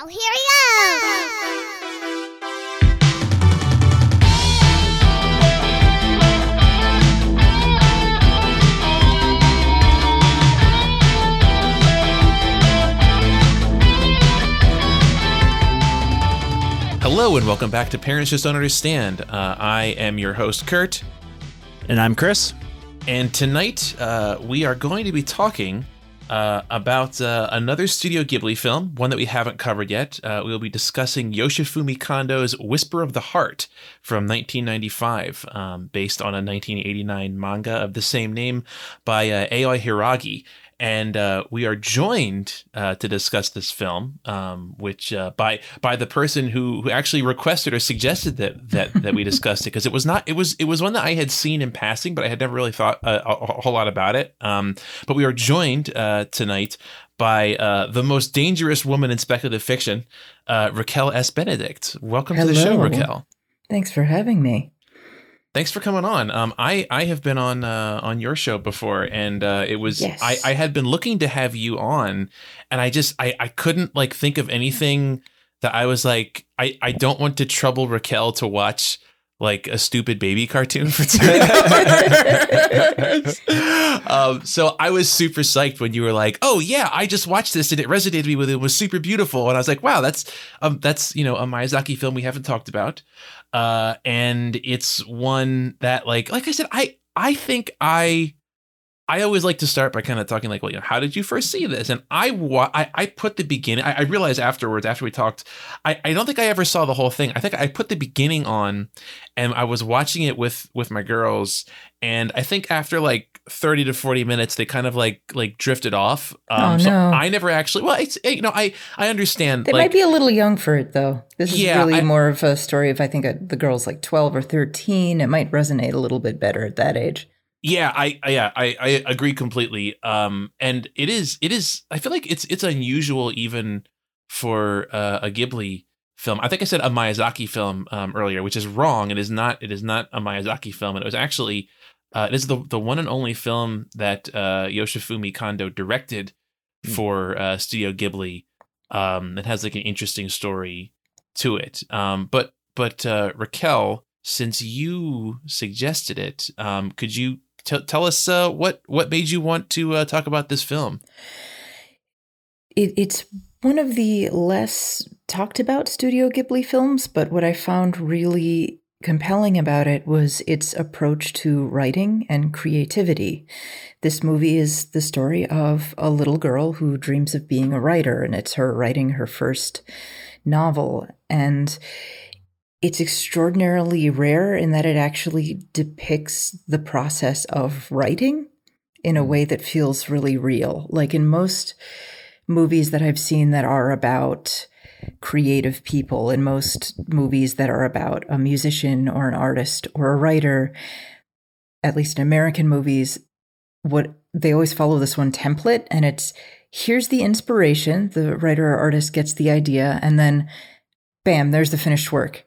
Now here we go. Hello and welcome back to Parents Just Don't Understand. Uh, I am your host, Kurt, And I'm Chris. and tonight uh, we are going to be talking uh, about uh, another Studio Ghibli film, one that we haven't covered yet. Uh, we'll be discussing Yoshifumi Kondo's Whisper of the Heart from 1995, um, based on a 1989 manga of the same name by uh, Aoi Hiiragi. And uh, we are joined uh, to discuss this film, um, which uh, by by the person who, who actually requested or suggested that that that we discussed it because it was not it was it was one that I had seen in passing, but I had never really thought a, a, a whole lot about it. Um, but we are joined uh, tonight by uh, the most dangerous woman in speculative fiction, uh, Raquel S. Benedict. Welcome to the show, Raquel. Thanks for having me. Thanks for coming on. Um, I I have been on uh, on your show before, and uh, it was Yes. I, I had been looking to have you on, and I just I I couldn't like think of anything that I was like I I don't want to trouble Raquel to watch like a stupid baby cartoon for two hours. um, so I was super psyched when you were like, "Oh yeah, I just watched this and it resonated with me with it was super beautiful," and I was like, "Wow, that's um that's you know a Miyazaki film we haven't talked about." Uh and it's one that like like i said i i think i i always like to start by kind of talking like well you know how did you first see this and i wa- i, I put the beginning I, I realized afterwards after we talked I, I don't think i ever saw the whole thing i think i put the beginning on and i was watching it with with my girls and i think after like 30 to 40 minutes they kind of like like drifted off um Oh, so no. i never actually well it's you know i i understand They like might be a little young for it, though. This is Yeah, really I- more of a story of, I think, the girl's like 12 or 13. It might resonate a little bit better at that age. Yeah, I, I yeah, I, I agree completely. Um, and it is it is I feel like it's it's unusual even for uh, a Ghibli film. I think I said a Miyazaki film um, earlier, which is wrong. It is not it is not a Miyazaki film, and it was actually uh, it is the the one and only film that uh, Yoshifumi Kondo directed for uh, Studio Ghibli. Um, that has like an interesting story to it. Um, but but uh, Raquel, since you suggested it, um, could you t- tell us uh, what what made you want to uh, talk about this film? It, it's one of the less talked about Studio Ghibli films, but what I found really compelling about it was its approach to writing and creativity. This movie is the story of a little girl who dreams of being a writer, and it's her writing her first novel. And it's extraordinarily rare in that it actually depicts the process of writing in a hmm. way that feels really real. Like in most movies that I've seen that are about creative people, in most movies that are about a musician or an artist or a writer, at least in American movies, what they always follow this one template and it's here's the inspiration, the writer or artist gets the idea, and then bam, there's the finished work.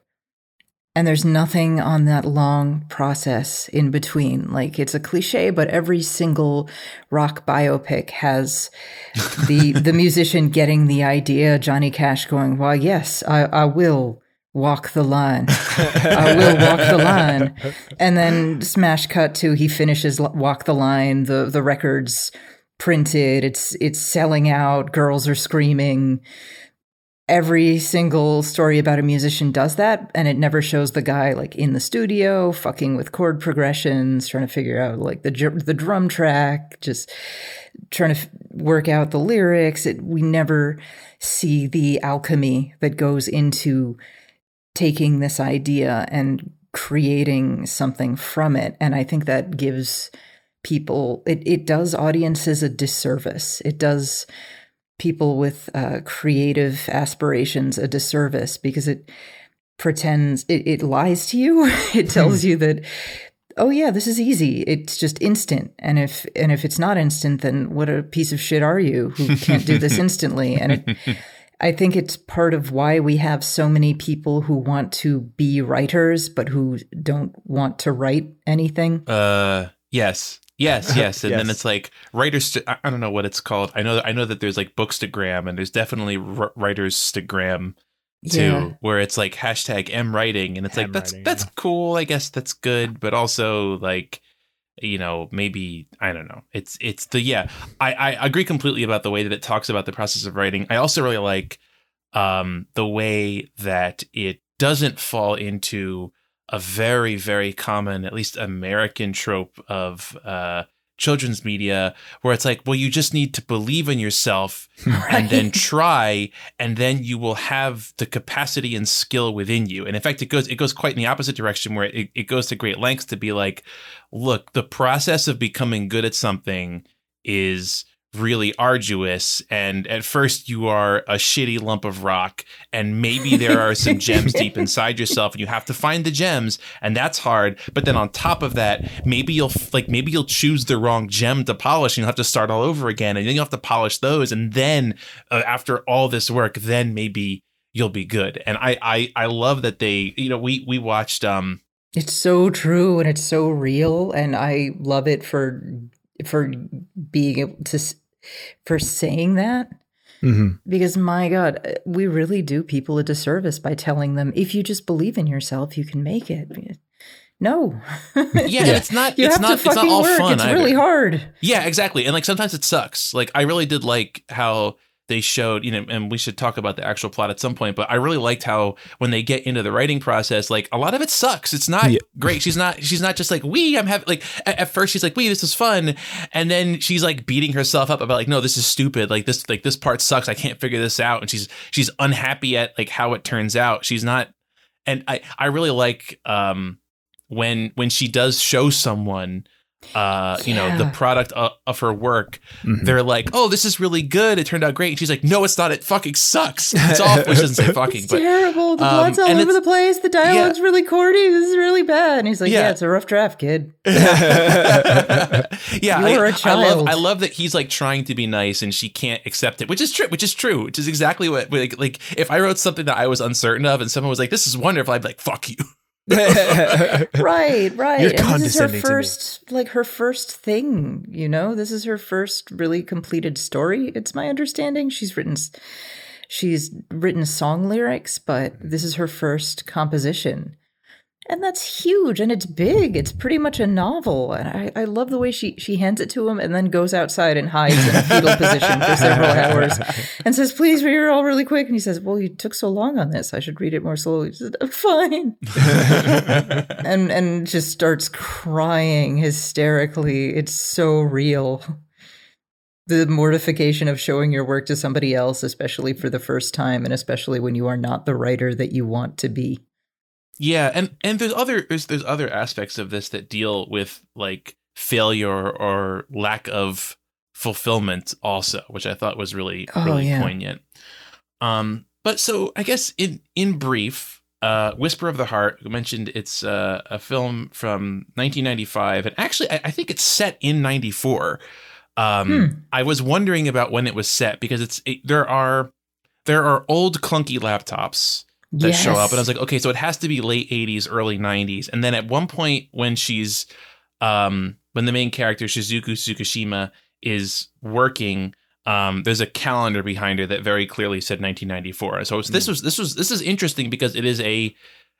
And there's nothing on that long process in between. Like it's a cliche, but every single rock biopic has the the musician getting the idea, Johnny Cash going, Why yes, I, I will walk the line. I will walk the line. And then smash cut to he finishes walk the line, the the record's printed, it's it's selling out, girls are screaming every single story about a musician does that and it never shows the guy like in the studio fucking with chord progressions trying to figure out like the the drum track just trying to f- work out the lyrics. It, we never see the alchemy that goes into taking this idea and creating something from it and i think that gives people it, it does audiences a disservice. It does people with uh, creative aspirations a disservice because it pretends it, it lies to you. It tells you that oh yeah this is easy. It's just instant. And if and if it's not instant then what a piece of shit are you who can't do this instantly? And it, i think it's part of why we have so many people who want to be writers but who don't want to write anything. Uh, yes, Yes, yes, and then it's like writers. St- I don't know what it's called. I know. I know that there's like bookstagram, and there's definitely r- writers Stagram too, Yeah. where it's like hashtag M writing, and it's like M that's that's yeah. cool. I guess that's good, but also like you know maybe I don't know. It's it's the yeah. I I agree completely about the way that it talks about the process of writing. I also really like um the way that it doesn't fall into a very very common at least american trope of uh children's media where it's like well you just need to believe in yourself and then try and then you will have the capacity and skill within you. And in fact it goes it goes quite in the opposite direction where it, it goes to great lengths to be like look the process of becoming good at something is really arduous and at first you are a shitty lump of rock and maybe there are some gems deep inside yourself and you have to find the gems and that's hard. But then on top of that maybe you'll like maybe you'll choose the wrong gem to polish and you'll have to start all over again and then you'll have to polish those and then uh, after all this work then maybe you'll be good. And I, I i love that they you know we we watched um It's so true and it's so real, and I love it for for being able to for saying that hmm because my God, uh, we really do people a disservice by telling them if you just believe in yourself, you can make it. No, yeah, it's not you it's have not to it's not fucking all work. fun it's either. really hard. Yeah, exactly. And like sometimes it sucks. Like I really did like how they showed, you know, and we should talk about the actual plot at some point, but I really liked how when they get into the writing process, like a lot of it sucks. It's not Yeah. great. She's not she's not just like, "We, I'm having like at, at first she's like, "We, this is fun." And then she's like beating herself up about like, "No, this is stupid. Like this like this part sucks. I can't figure this out." And she's she's unhappy at like how it turns out. She's not and I I really like um when when she does show someone uh you know the product of, of her work Mhm. they're like oh this is really good it turned out great and she's like no it's not it fucking sucks it's awful she doesn't say fucking It's but terrible. The um, plot's all over the place. The dialogue's really corny. This is really bad. And he's like, Yeah. "Yeah, it's a rough draft, kid." yeah, I, You're a I love child. I love that he's like trying to be nice and she can't accept it, which is true, which is true, which is exactly what like, like if I wrote something that I was uncertain of and someone was like, "This is wonderful," I'd be like, "Fuck you." right right. You're and this is her condescending to me. first like her first thing you know? This is her first really completed story it's my understanding. She's written she's written song lyrics but this is her first composition and that's huge and it's big it's pretty much a novel and I, I love the way she she hands it to him and then goes outside and hides in a fetal position for several hours and says please read it all really quick and he says well you took so long on this i should read it more slowly she said fine and and just starts crying hysterically. It's so real. The mortification of showing your work to somebody else, especially for the first time, and especially when you are not the writer that you want to be. Yeah, and and there's other there's there's other aspects of this that deal with like failure or lack of fulfillment also, which I thought was really Oh, really yeah. poignant. Um but so I guess in in brief, uh Whisper of the Heart, mentioned it's uh, a film from 1995 and actually I, I think it's set in 94. Um Hmm. I was wondering about when it was set because it's it, there are there are old clunky laptops that show up. And i was like okay so it has to be late 80s early 90s and then at one point when she's um when the main character shizuku tsukushima is working um there's a calendar behind her that very clearly said 1994 so it's, this was this was this is interesting because it is a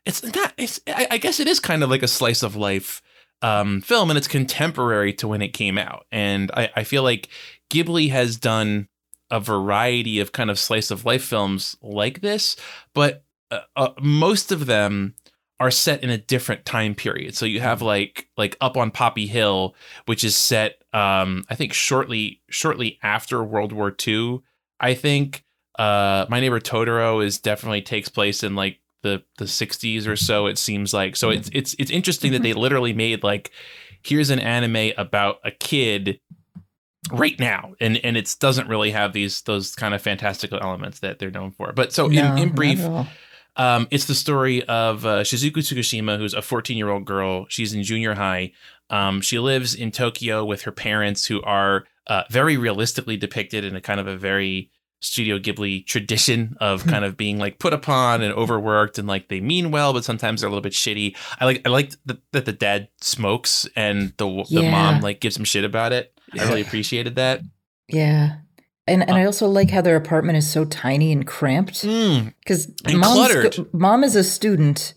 it's not it's I, I guess it is kind of like a slice of life um film and it's contemporary to when it came out. And i i feel like ghibli has done a variety of kind of slice of life films like this but uh, uh, most of them are set in a different time period. So you have like like up on Poppy Hill, which is set um I think shortly shortly after World War II. I think uh My Neighbor Totoro is definitely takes place in like the the 60s or so it seems like. So it's it's it's interesting that they literally made like here's an anime about a kid right now and and it doesn't really have these those kind of fantastical elements that they're known for but so No, in, in brief. Um, it's the story of uh, Shizuku Tsukushima, who's a 14 year old girl. She's in junior high. Um, she lives in Tokyo with her parents, who are uh, very realistically depicted in a kind of a very Studio Ghibli tradition of kind of being like put upon and overworked and like they mean well, but sometimes they're a little bit shitty. I like I like that, the dad smokes and the the mom like gives him shit about it. I really appreciated that. Yeah. And and I also like how their apartment is so tiny and cramped Mm, because And mom's cluttered. go- mom is a student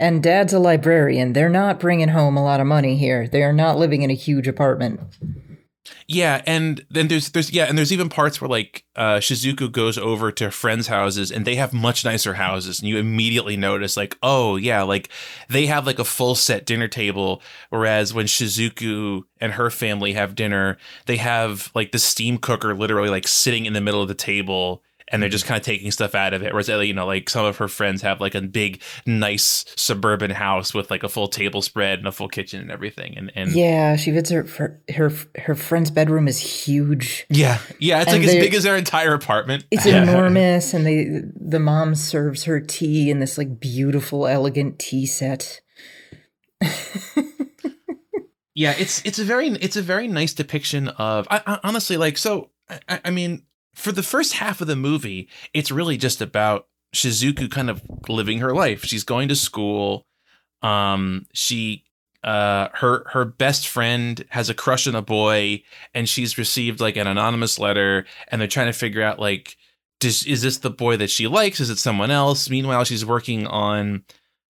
and dad's a librarian. They're not bringing home a lot of money here. They are not living in a huge apartment. Yeah, and then there's there's yeah, and there's even parts where like uh Shizuku goes over to friends' houses and they have much nicer houses and you immediately notice like, oh yeah, like they have like a full set dinner table, whereas when Shizuku and her family have dinner, they have like the steam cooker literally like sitting in the middle of the table and they're just kind of taking stuff out of it. Whereas, you know, like some of her friends have like a big, nice suburban house with like a full table spread and a full kitchen and everything. And, and Yeah, she fits her her her, her friend's bedroom is huge. Yeah, yeah, it's And like as big as their entire apartment. It's enormous, and they the mom serves her tea in this like beautiful, elegant tea set. Yeah, it's it's a very it's a very nice depiction of I, I, honestly like so. I, I mean, for the first half of the movie, it's really just about Shizuku kind of living her life. She's going to school. Um, she uh her her best friend has a crush on a boy, and she's received like an anonymous letter, and they're trying to figure out like. Does, is this the boy that she likes? Is it someone else? Meanwhile, she's working on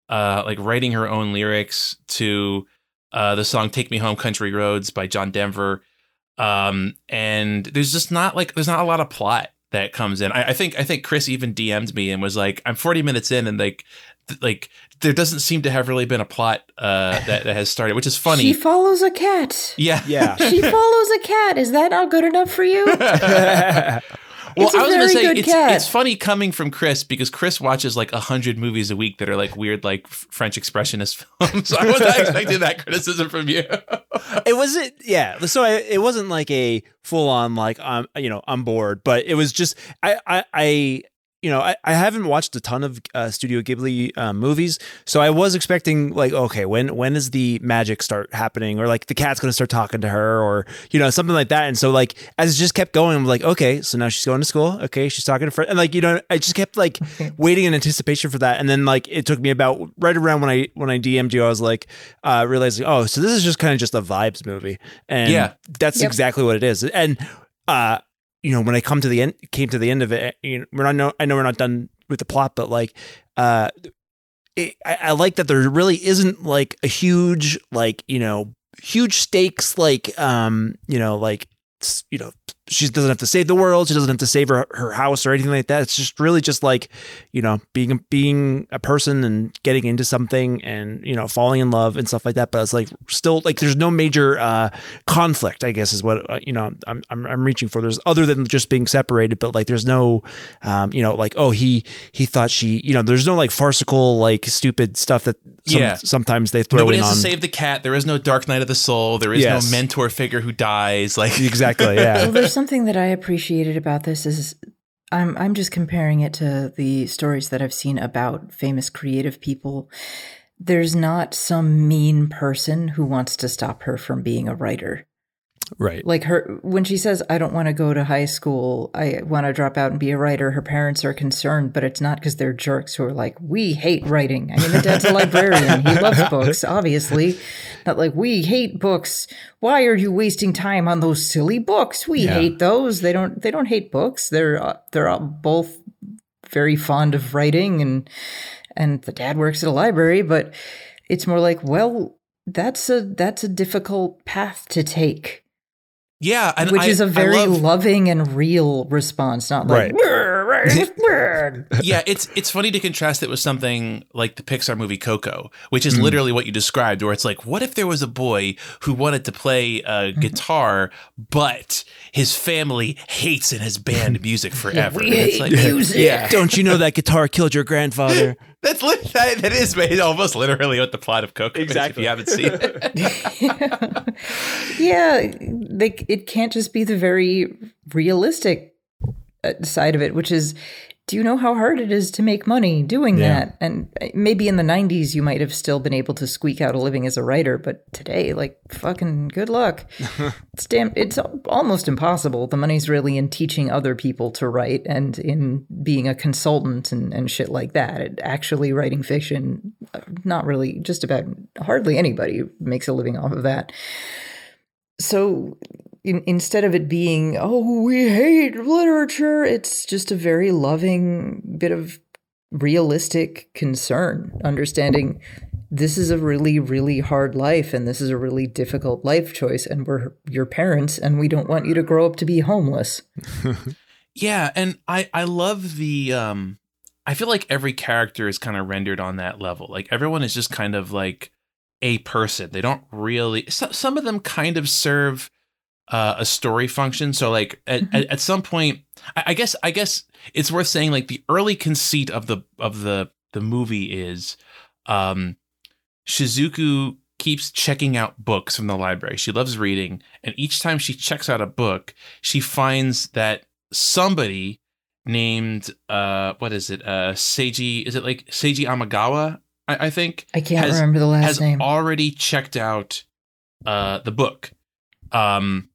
uh like writing her own lyrics to uh, the song "Take Me Home, Country Roads" by John Denver, um, and there's just not like there's not a lot of plot that comes in. I, I think I think Chris even DM'd me and was like, "I'm 40 minutes in, and like th- like there doesn't seem to have really been a plot uh, that that has started, which is funny." She follows a cat. yeah, Yeah. She follows a cat. Is that not good enough for you? Well, I was gonna say it's it's funny coming from Chris because Chris watches like a hundred movies a week that are like weird, like French expressionist films. so I was not expecting that criticism from you. it wasn't yeah so I, it wasn't like a full on like i'm you know i'm bored but it was just i i, I you know I, I haven't watched a ton of uh, studio ghibli uh, movies so i was expecting like okay when when does the magic start happening or like the cat's gonna start talking to her or you know something like that and so like as it just kept going i'm like okay so now she's going to school okay she's talking to friends and like you know i just kept like waiting in anticipation for that and then like it took me about right around when i when i dm'd you i was like uh realizing oh so this is just kind of just a vibes movie and Yeah. that's Yep. exactly what it is and uh you know when i come to the end came to the end of it you know we're not i know we're not done with the plot but like uh it, I, I like that there really isn't like a huge like you know huge stakes like um you know like you know she doesn't have to save the world she doesn't have to save her, her house or anything like that it's just really just like you know being being a person and getting into something and you know falling in love and stuff like that but it's like still like there's no major uh conflict i guess is what uh, you know I'm, I'm i'm reaching for there's other than just being separated but like there's no um you know like oh he he thought she you know there's no like farcical like stupid stuff that some, Yeah. sometimes they throw Nobody in has on to save the cat. There is no Dark Night of the Soul. There is Yes. no mentor figure who dies. Like exactly yeah well, there's something that I appreciated about this is I'm I'm just comparing it to the stories that I've seen about famous creative people. There's not some mean person who wants to stop her from being a writer. Right Like her when she says I don't want to go to high school, I want to drop out and be a writer, her parents are concerned, but it's not because they're jerks who are like, "We hate writing." I mean, the dad's a librarian. He loves books, obviously. Not like, "We hate books. Why are you wasting time on those silly books? We Yeah. hate those." They don't they don't hate books. They're uh, they're all both very fond of writing and and the dad works at a library, but it's more like, well, that's a that's a difficult path to take yeah, and which I- is a very love- loving and real response, not like yeah. It's it's funny to contrast it with something like the Pixar movie Coco, which Mm. is literally what you described, where it's like, what if there was a boy who wanted to play a Mm-hmm. guitar, but his family hates and has banned music forever? we And it's hate like, music. Yeah, don't you know that guitar killed your grandfather that's li- that, that is made almost literally what the plot of Coco Exactly. is. If you haven't seen it. yeah, they, it can't just be the very realistic uh, side of it, which is do you know how hard it is to make money doing Yeah. that? And uh, maybe in the 90s, you might have still been able to squeak out a living as a writer, but today, like, fucking good luck. it's damn, it's almost impossible. The money's really in teaching other people to write and in being a consultant and, and shit like that. It, actually writing fiction, uh, not really, just about hardly anybody makes a living off of that. So in, instead of it being, oh, we hate literature, it's just a very loving bit of realistic concern, understanding this is a really, really hard life and this is a really difficult life choice. And we're your parents and we don't want you to grow up to be homeless. Yeah, and I I love the um I feel like every character is kind of rendered on that level. Like everyone is just kind of like a person. They don't really so, some of them kind of serve uh, a story function. So like at, at, at some point I, I guess I guess it's worth saying like the early conceit of the of the the movie is um Shizuku keeps checking out books from the library. She loves reading, and each time she checks out a book, she finds that somebody named uh what is it? Uh Seiji is it like Seiji Amagawa, I, I think, I can't Has- remember the last has name. already checked out uh the book. Um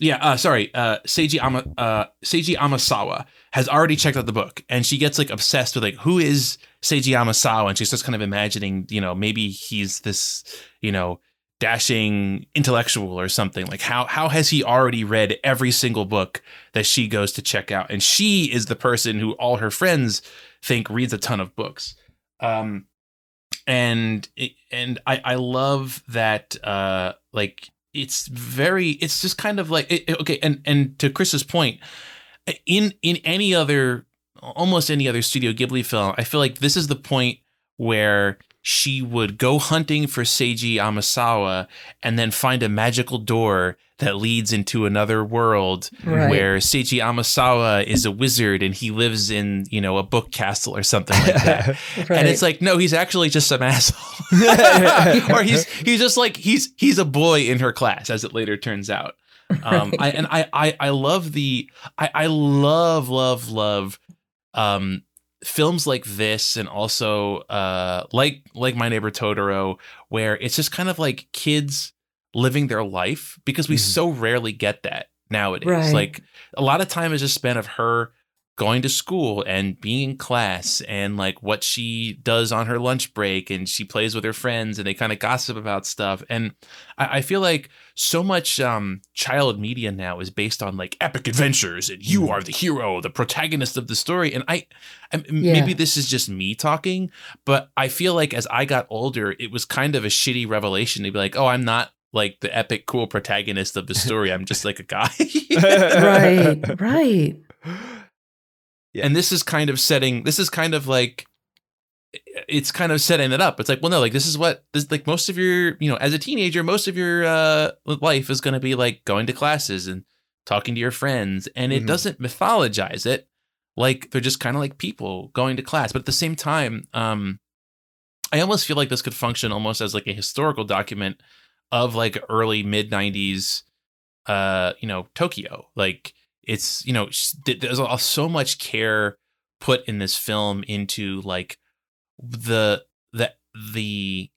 yeah, uh sorry, uh Seiji Ama uh Seiji Amasawa has already checked out the book and she gets like obsessed with like who is Seiji Amasawa and she's just kind of imagining, you know, maybe he's this, you know, dashing intellectual or something. Like how how has he already read every single book that she goes to check out? And she is the person who all her friends think reads a ton of books. Um and and I I love that uh like it's very it's just kind of like it, okay and and to Chris's point in in any other almost any other Studio Ghibli film I feel like this is the point where she would go hunting for Seiji Amasawa and then find a magical door that leads into another world Right. where Seiji Amasawa is a wizard and he lives in, you know, a book castle or something like that. Right. And it's like, no, he's actually just some asshole. or he's he's just like he's he's a boy in her class, as it later turns out. Um, I and I I I love the I I love love love um films like this and also uh like like my neighbor Totoro where it's just kind of like kids living their life because we Mhm. so rarely get that nowadays. Right. Like a lot of time is just spent of her going to school and being in class and like what she does on her lunch break and she plays with her friends and they kind of gossip about stuff and I, I feel like so much um child media now is based on like epic adventures and you are the hero the protagonist of the story and i, I Yeah. maybe this is just me talking but i feel like as i got older it was kind of a shitty revelation to be like oh i'm not like the epic cool protagonist of the story i'm just like a guy right, right. Yeah. and this is kind of setting this is kind of like it's kind of setting it up it's like well no like this is what this like most of your you know as a teenager most of your uh life is going to be like going to classes and talking to your friends and it Mhm. doesn't mythologize it like they're just kind of like people going to class but at the same time um i almost feel like this could function almost as like a historical document of like early mid 90s uh you know tokyo. Like it's you know there's so much care put in this film into like the the the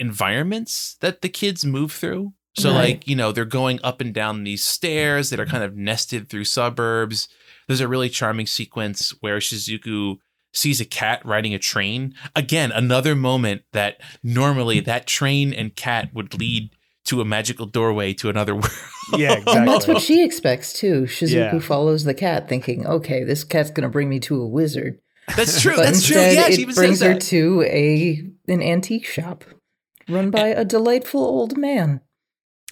environments that the kids move through. So Right. like you know they're going up and down these stairs that are kind of nested through suburbs. There's a really charming sequence where shizuku sees a cat riding a train. Again another moment that normally that train and cat would lead to a magical doorway to another world yeah, exactly. And that's what she expects too. Shizuku Yeah. follows the cat, thinking, "Okay, this cat's going to bring me to a wizard." that's true But that's true instead, yeah she it even brings says her that to a an antique shop run by a delightful old man.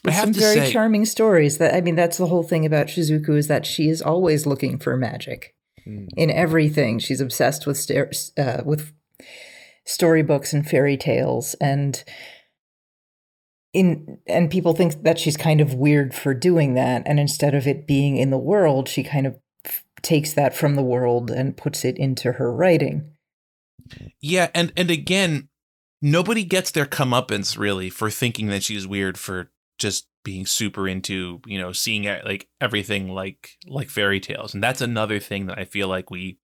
I With have some to very say- charming stories. That I mean, that's the whole thing about Shizuku is that she is always looking for magic Mm. in everything. She's obsessed with sta- uh, with storybooks and fairy tales, and in and people think that she's kind of weird for doing that. And instead of it being in the world, she kind of takes that from the world and puts it into her writing. Yeah, and and again, nobody gets their comeuppance really for thinking that she's weird for just being super into you know seeing like everything like like fairy tales and that's another thing that i feel like we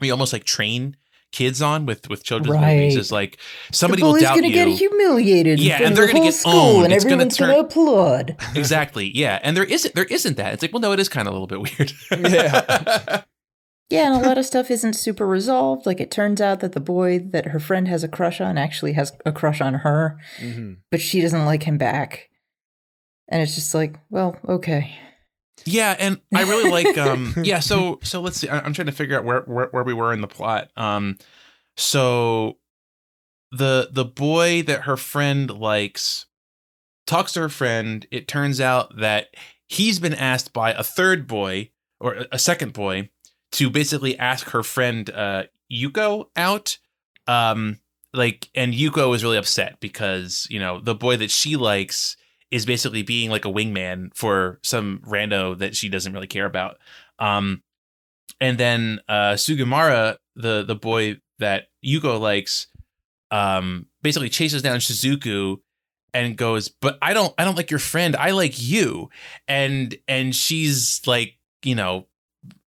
we almost like train kids on with with children's movies is like somebody the will bully's doubt gonna you get humiliated Yeah, and they're the gonna get school, owned. and It's gonna everyone's turn- gonna applaud. exactly yeah and there isn't there isn't that it's like well no it is kind of a little bit weird Yeah. Yeah, and a lot of stuff isn't super resolved. Like it turns out that the boy that her friend has a crush on actually has a crush on her, Mm-hmm. but she doesn't like him back. And it's just like, well, okay. Yeah, and I really like um yeah, so so let's see. I- I'm trying to figure out where where, where we were in the plot. Um so the the boy that her friend likes talks to her friend. It turns out that he's been asked by a third boy or a- a second boy to basically ask her friend uh Yuko out. Um like and Yuko is really upset because, you know, the boy that she likes is basically being like a wingman for some rando that she doesn't really care about. Um, and then uh, Sugimura, the the boy that Yuko likes, um, basically chases down Shizuku and goes, "But I don't, I don't like your friend. I like you." And and she's like, you know,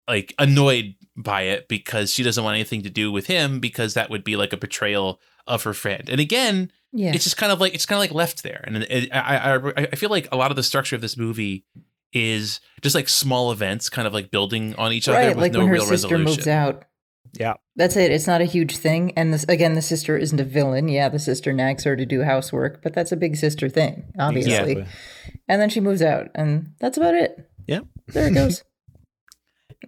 like annoyed by it because she doesn't want anything to do with him because that would be like a betrayal of her friend. And again, Yeah. it's just kind of like it's kind of like left there and it, I, I i feel like a lot of the structure of this movie is just like small events kind of like building on each other right, with like no when her real sister resolution moves out. Yeah. That's it. It's not a huge thing. And this again, the sister isn't a villain. Yeah, the sister nags her to do housework, but that's a big sister thing, obviously. Exactly. And then she moves out, and that's about it. Yeah. There it goes.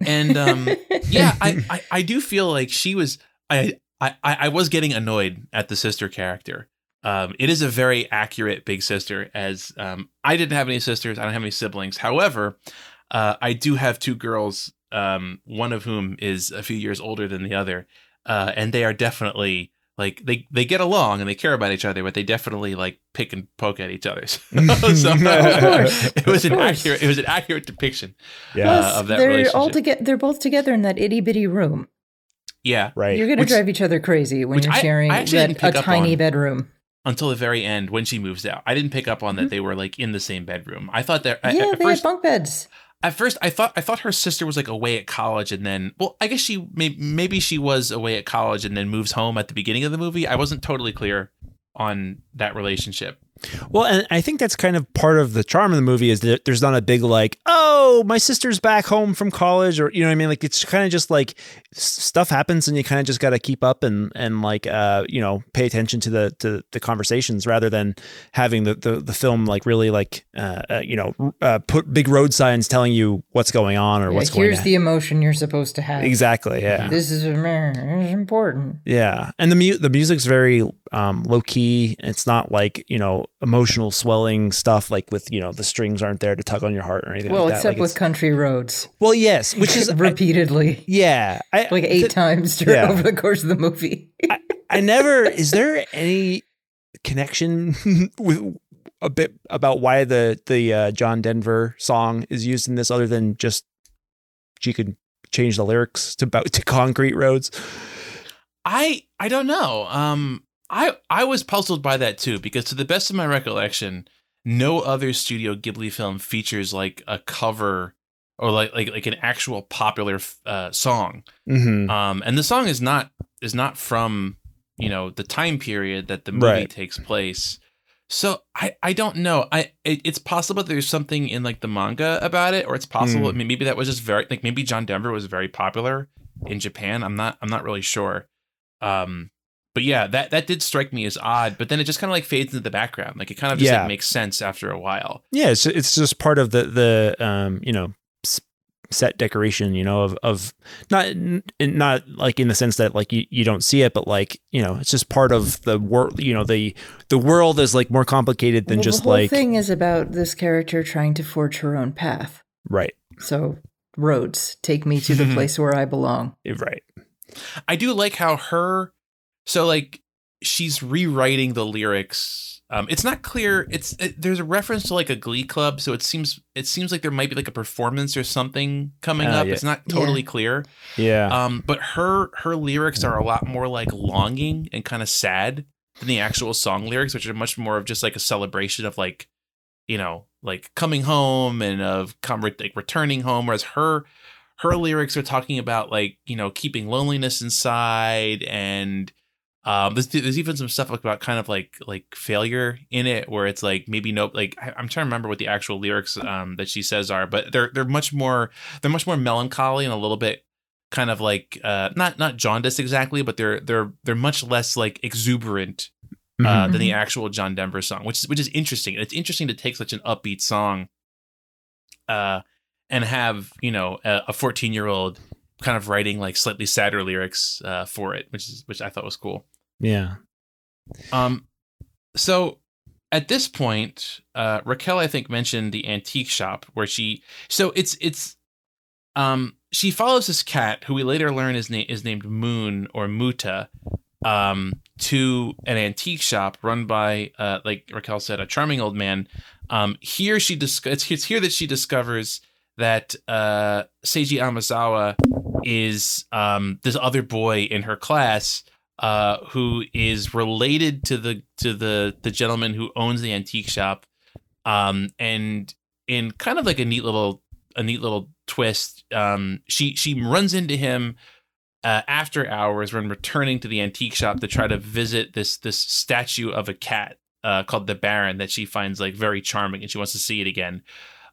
and um yeah I, I i do feel like she was i i i was getting annoyed at the sister character um it is a very accurate big sister as um i didn't have any sisters i don't have any siblings however uh i do have two girls um one of whom is a few years older than the other uh and they are definitely like they they get along and they care about each other but they definitely like pick and poke at each other so course, it was of an accurate it was an accurate depiction Yeah. Uh, of that they're all together. They're both together in that itty bitty room. yeah right. You're gonna Which- drive each other crazy when you're I- sharing I actually that, a tiny on. bedroom. Until the very end when she moves out. I didn't pick up on that they were like in the same bedroom. I thought that I- Mm-hmm. yeah, at they first had bunk beds. at first I thought I thought her sister was like away at college and then well I guess she may, maybe she was away at college and then moves home at the beginning of the movie. I wasn't totally clear on that relationship. Well, and I think that's kind of part of the charm of the movie is that there's not a big like, oh, my sister's back home from college, or you know what I mean. Like it's kind of just like stuff happens, and you kind of just got to keep up and and like uh you know pay attention to the to the conversations rather than having the the, the film like really like uh, uh you know uh, put big road signs telling you what's going on or Yeah, what's going here's the emotion you're supposed to have. exactly, yeah. This is important. Yeah, and the mu- the music's very um, low key. It's not like you know emotional swelling stuff like with you know the strings aren't there to tug on your heart or anything Well, like that. except Like, with country roads, well, yes, which is I- repeatedly, yeah, I, like eight th- times during, yeah. over the course of the movie. I never. Is there any connection with a bit about why the the uh, John Denver song is used in this, other than just she could change the lyrics to about to concrete roads? I I don't know. Um I I was puzzled by that too because to the best of my recollection, no other Studio Ghibli film features like a cover or like like like an actual popular uh, song. Mm-hmm. Um and the song is not is not from, you know, the time period that the movie Right. takes place. So I I don't know. I it, it's possible there's something in like the manga about it or it's possible Hmm. maybe that was just very like maybe John Denver was very popular in Japan. I'm not I'm not really sure. Um but yeah, that that did strike me as odd, but then it just kind of like fades into the background. Like it kind of just Yeah. like makes sense after a while. Yeah, it's it's just part of the the um you know set decoration you know of of not not like in the sense that like you, you don't see it but like you know it's just part of the world you know the the world is like more complicated than Well, just the whole like thing is about this character trying to forge her own path. right So roads take me to the place where I belong. right I do like how her so like she's rewriting the lyrics. Um, it's not clear. It's it, there's a reference to like a glee club, so it seems it seems like there might be like a performance or something coming Oh, up. yeah. It's not Yeah. totally clear. yeah Um, but her her lyrics are a lot more like longing and kind of sad than the actual song lyrics, which are much more of just like a celebration of like you know, like coming home and of come like returning home, whereas her her lyrics are talking about like you know keeping loneliness inside and um there's, there's even some stuff about kind of like like failure in it where it's like maybe no like I, am trying to remember what the actual lyrics um that she says are but they're they're much more they're much more melancholy and a little bit kind of like uh not not jaundice exactly but they're they're they're much less like exuberant uh, Mhm. than the actual John Denver song, which is which is interesting. It's interesting to take such an upbeat song, uh, and have you know a 14 year old kind of writing like slightly sadder lyrics uh, for it, which is which I thought was cool. Yeah. Um, so at this point, uh, Raquel I think mentioned the antique shop where she. So it's it's, um, she follows this cat who we later learn is name is named Moon or Muta, um, to an antique shop run by uh, like Raquel said, a charming old man. Um, here she dis- it's, it's here that she discovers that uh, Seiji Amasawa is um, this other boy in her class uh, who is related to the to the the gentleman who owns the antique shop, um, and in kind of like a neat little a neat little twist, um, she she runs into him uh, after hours when returning to the antique shop to try to visit this this statue of a cat uh, called the Baron that she finds like very charming and she wants to see it again.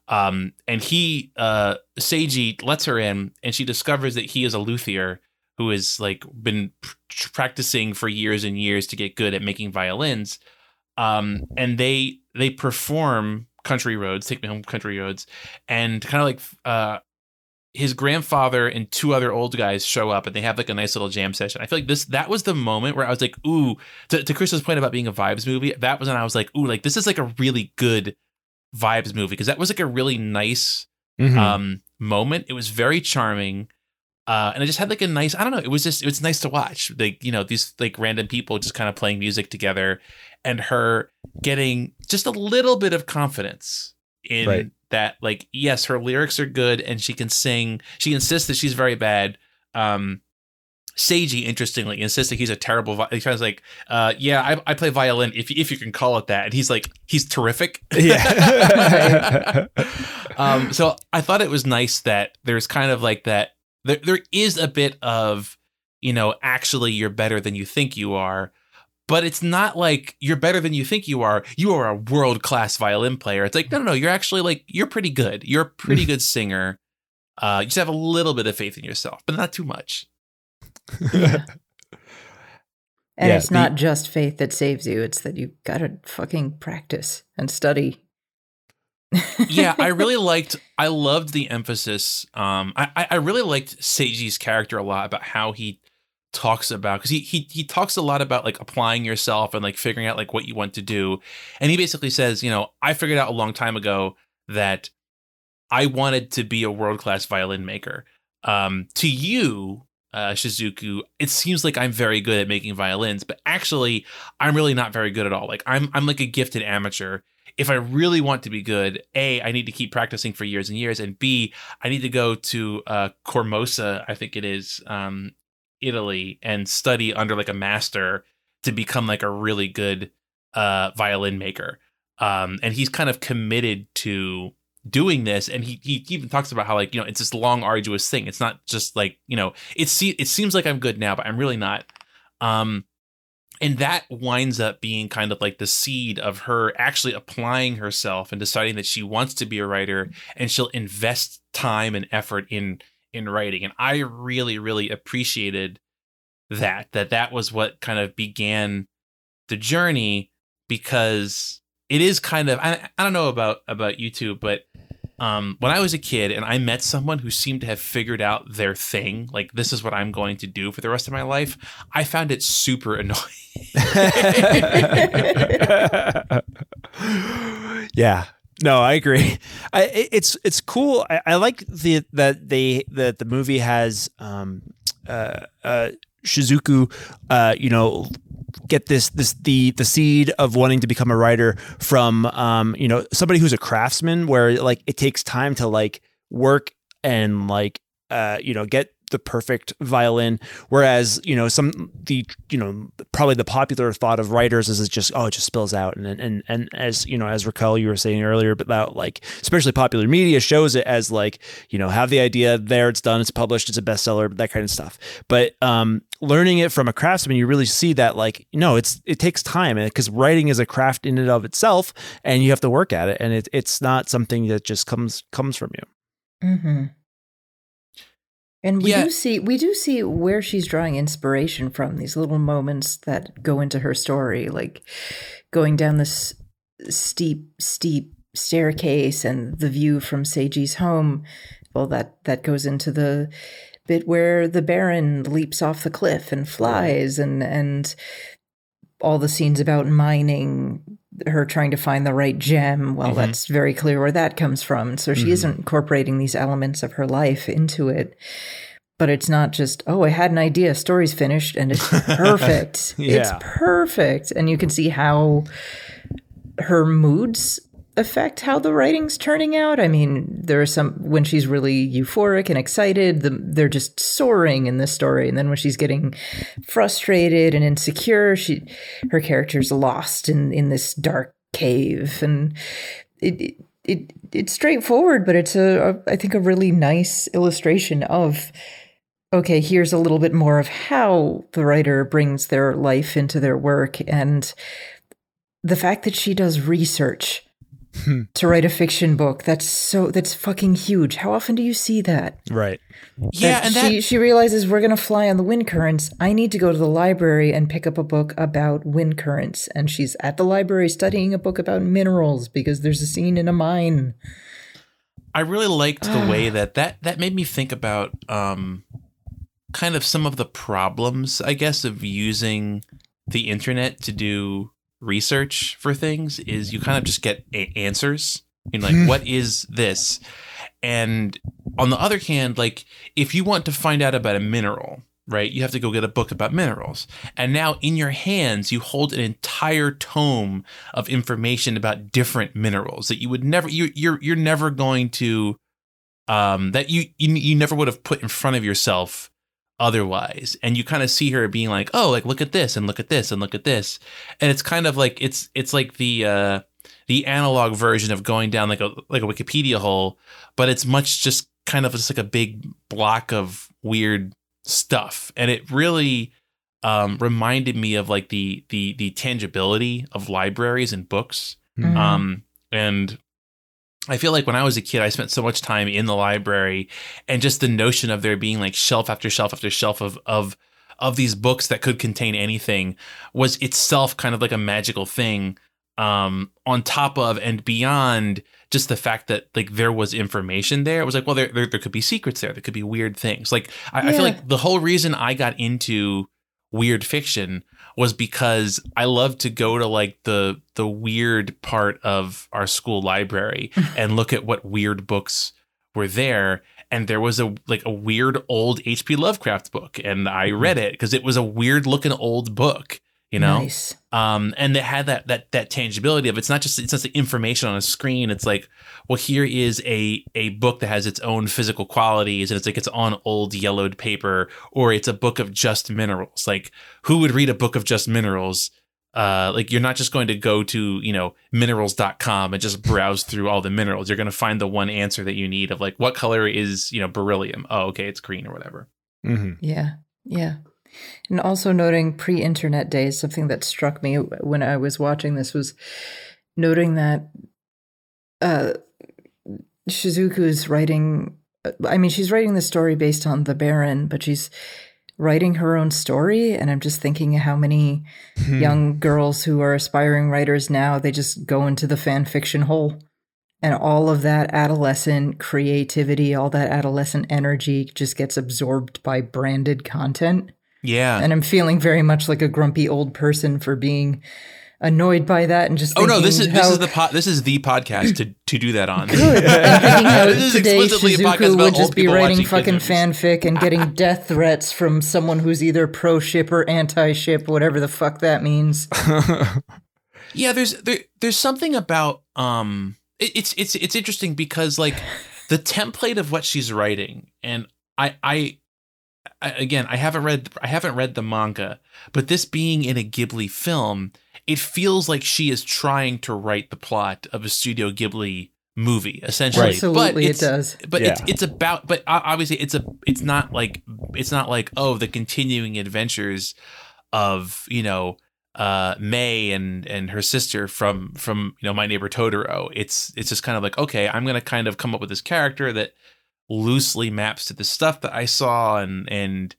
Um, and he uh, Seiji lets her in, and she discovers that he is a luthier who has like been pr- practicing for years and years to get good at making violins. Um, and they they perform country roads, take me home country roads, and kind of like uh, his grandfather and two other old guys show up and they have like a nice little jam session. I feel like this that was the moment where I was like, ooh, to, to Chris's point about being a vibes movie, that was when I was like, ooh, like this is like a really good vibes movie because that was like a really nice Mhm. um moment. It was very charming. Uh, and I just had like a nice, I don't know, it was just, it was nice to watch. Like, you know, these like random people just kind of playing music together and her getting just a little bit of confidence in Right. that, like, yes, her lyrics are good and she can sing. She insists that she's very bad. Um, Seiji, interestingly, insists that he's a terrible. Vi- he kind of like, uh, yeah, I, I play violin if if you can call it that. And he's like, he's terrific. Yeah. um, so I thought it was nice that there's kind of like that. There, there is a bit of, you know, actually you're better than you think you are, but it's not like you're better than you think you are. You are a world class violin player. It's like no, no, no. You're actually like you're pretty good. You're a pretty good singer. Uh, you just have a little bit of faith in yourself, but not too much. yeah. And Yeah, it's the- not just faith that saves you, it's that you gotta fucking practice and study. Yeah, I really liked. I loved the emphasis. Um, I I- really liked Seiji's character a lot about how he talks about because he he he talks a lot about like applying yourself and like figuring out like what you want to do, and he basically says, you know, I figured out a long time ago that I wanted to be a world class violin maker. Um, to you. Uh, Shizuku, it seems like I'm very good at making violins, but actually, I'm really not very good at all. Like I'm, I'm like a gifted amateur, if I really want to be good, A, I need to keep practicing for years and years, and B, I need to go to uh, Cormosa, I think it is, um, Italy, and study under like a master to become like a really good uh, violin maker. Um, and he's kind of committed to doing this, and he he even talks about how like you know it's this long, arduous thing. It's not just like you know it se- it seems like I'm good now, but I'm really not. Um, and that winds up being kind of like the seed of her actually applying herself and deciding that she wants to be a writer and she'll invest time and effort in in writing. And i really really appreciated that that that was what kind of began the journey because it is kind of i, I don't know about about youtube but um, when I was a kid and I met someone who seemed to have figured out their thing, like this is what I'm going to do for the rest of my life, I found it super annoying. yeah. No, I agree. I, it's it's cool. I, I like the that they that the movie has um uh uh Shizuku uh you know get this this the the seed of wanting to become a writer from um you know somebody who's a craftsman where like it takes time to like work and like uh you know get the perfect violin. Whereas you know some the you know probably the popular thought of writers is it just oh it just spills out and and and as you know as Raquel you were saying earlier about like especially popular media shows it as like you know have the idea there it's done it's published it's a bestseller that kind of stuff. But um, learning it from a craftsman you really see that like no it's it takes time because writing is a craft in and of itself and you have to work at it and it, it's not something that just comes comes from you. Mm-hmm. And we Yeah. do see we do see where she's drawing inspiration from these little moments that go into her story, like going down this steep, steep staircase and the view from Seiji's home. Well, that that goes into the bit where the Baron leaps off the cliff and flies, and and all the scenes about mining, her trying to find the right gem. Well, Mhm. that's very clear where that comes from. So she Mhm. isn't incorporating these elements of her life into it. But it's not just, oh, I had an idea, story's finished, and it's perfect. It's perfect. And you can see how her moods affect how the writing's turning out. I mean, there are some when she's really euphoric and excited, the, they're just soaring in this story, and then when she's getting frustrated and insecure, she her character's lost in in this dark cave, and it. it it, it's straightforward, but it's a, a I think a really nice illustration of okay, here's a little bit more of how the writer brings their life into their work and the fact that she does research to write a fiction book. That's so that's fucking huge. How often do you see that? Right. Yeah, That and she that she realizes we're gonna fly on the wind currents. I need to go to the library and pick up a book about wind currents. And she's at the library studying a book about minerals because there's a scene in a mine. I really liked the way that that that made me think about um kind of some of the problems, I guess, of using the internet to do research for things is you kind of just get a- answers. Know, like what is this? And on the other hand, like if you want to find out about a mineral, right, you have to go get a book about minerals. And now in your hands, you hold an entire tome of information about different minerals that you would never you you're you're never going to um that you you, you never would have put in front of yourself otherwise. And you kind of see her being like oh like look at this and look at this and look at this. And it's kind of like it's it's like the uh the analog version of going down like a like a wikipedia hole but it's much just kind of just like a big block of weird stuff. And it really um reminded me of like the the the tangibility of libraries and books. Mhm. um, and I feel like when I was a kid, I spent so much time in the library, and just the notion of there being like shelf after shelf after shelf of of of these books that could contain anything was itself kind of like a magical thing. Um, on top of and beyond just the fact that like there was information there, it was like, well, there there, there could be secrets there, there could be weird things. Like I, I feel like the whole reason I got into weird fiction was because I love to go to like the the weird part of our school library and look at what weird books were there. And there was a like a weird old HP Lovecraft book. And I mm-hmm. read it because it was a weird looking old book you know? Nice. Um and it had that that that tangibility of it's not just it's not the information on a screen. It's like well here is a a book that has its own physical qualities and it's like it's on old yellowed paper or it's a book of just minerals. Like who would read a book of just minerals? Uh like you're not just going to go to you know minerals.com and just browse through all the minerals. You're going to find the one answer that you need of like what color is you know beryllium? Oh okay it's green or whatever. Hmm Yeah, yeah. And also noting pre internet days, something that struck me when I was watching this was noting that uh, Shizuku's writing. I mean, she's writing the story based on the Baron, but she's writing her own story. And I'm just thinking how many Hmm. young girls who are aspiring writers now, they just go into the fan fiction hole. And all of that adolescent creativity, all that adolescent energy just gets absorbed by branded content. Yeah And I'm feeling very much like a grumpy old person for being annoyed by that and just Oh no! This is this is the po- this is the podcast to to do that on. good. I'm thinking how This is today explicitly a podcast Shizuku about would just be writing fucking fanfic and getting death threats from someone who's either pro ship or anti ship, whatever the fuck that means. Yeah, there's there there's something about um it, it's it's it's interesting because like the template of what she's writing and I I I, again, I haven't read I haven't read the manga, but this being in a Ghibli film, it feels like she is trying to write the plot of a Studio Ghibli movie, essentially. Absolutely, but it it's, does. But it's Yeah. it's about but obviously it's a it's not like it's not like oh the continuing adventures of you know uh Mei and and her sister from from you know my neighbor Totoro. It's it's just kind of like okay, I'm gonna kind of come up with this character that loosely maps to the stuff that I saw and and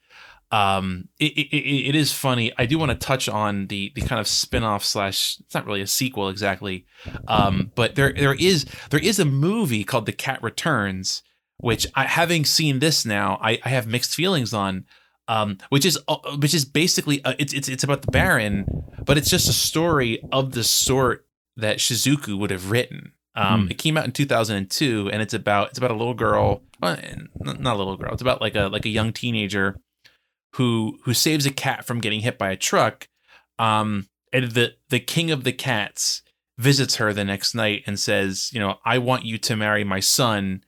um it, it, it is funny. I do want to touch on the the kind of spin-off slash it's not really a sequel exactly um but there there is there is a movie called the cat returns which i having seen this now i i have mixed feelings on um which is uh, which is basically uh, it's it's it's about the baron but it's just a story of the sort that shizuku would have written um Hmm. it came out in 2002 and it's about it's about a little girl well, not a little girl it's about like a like a young teenager who who saves a cat from getting hit by a truck um and the the king of the cats visits her the next night and says you know i want you to marry my son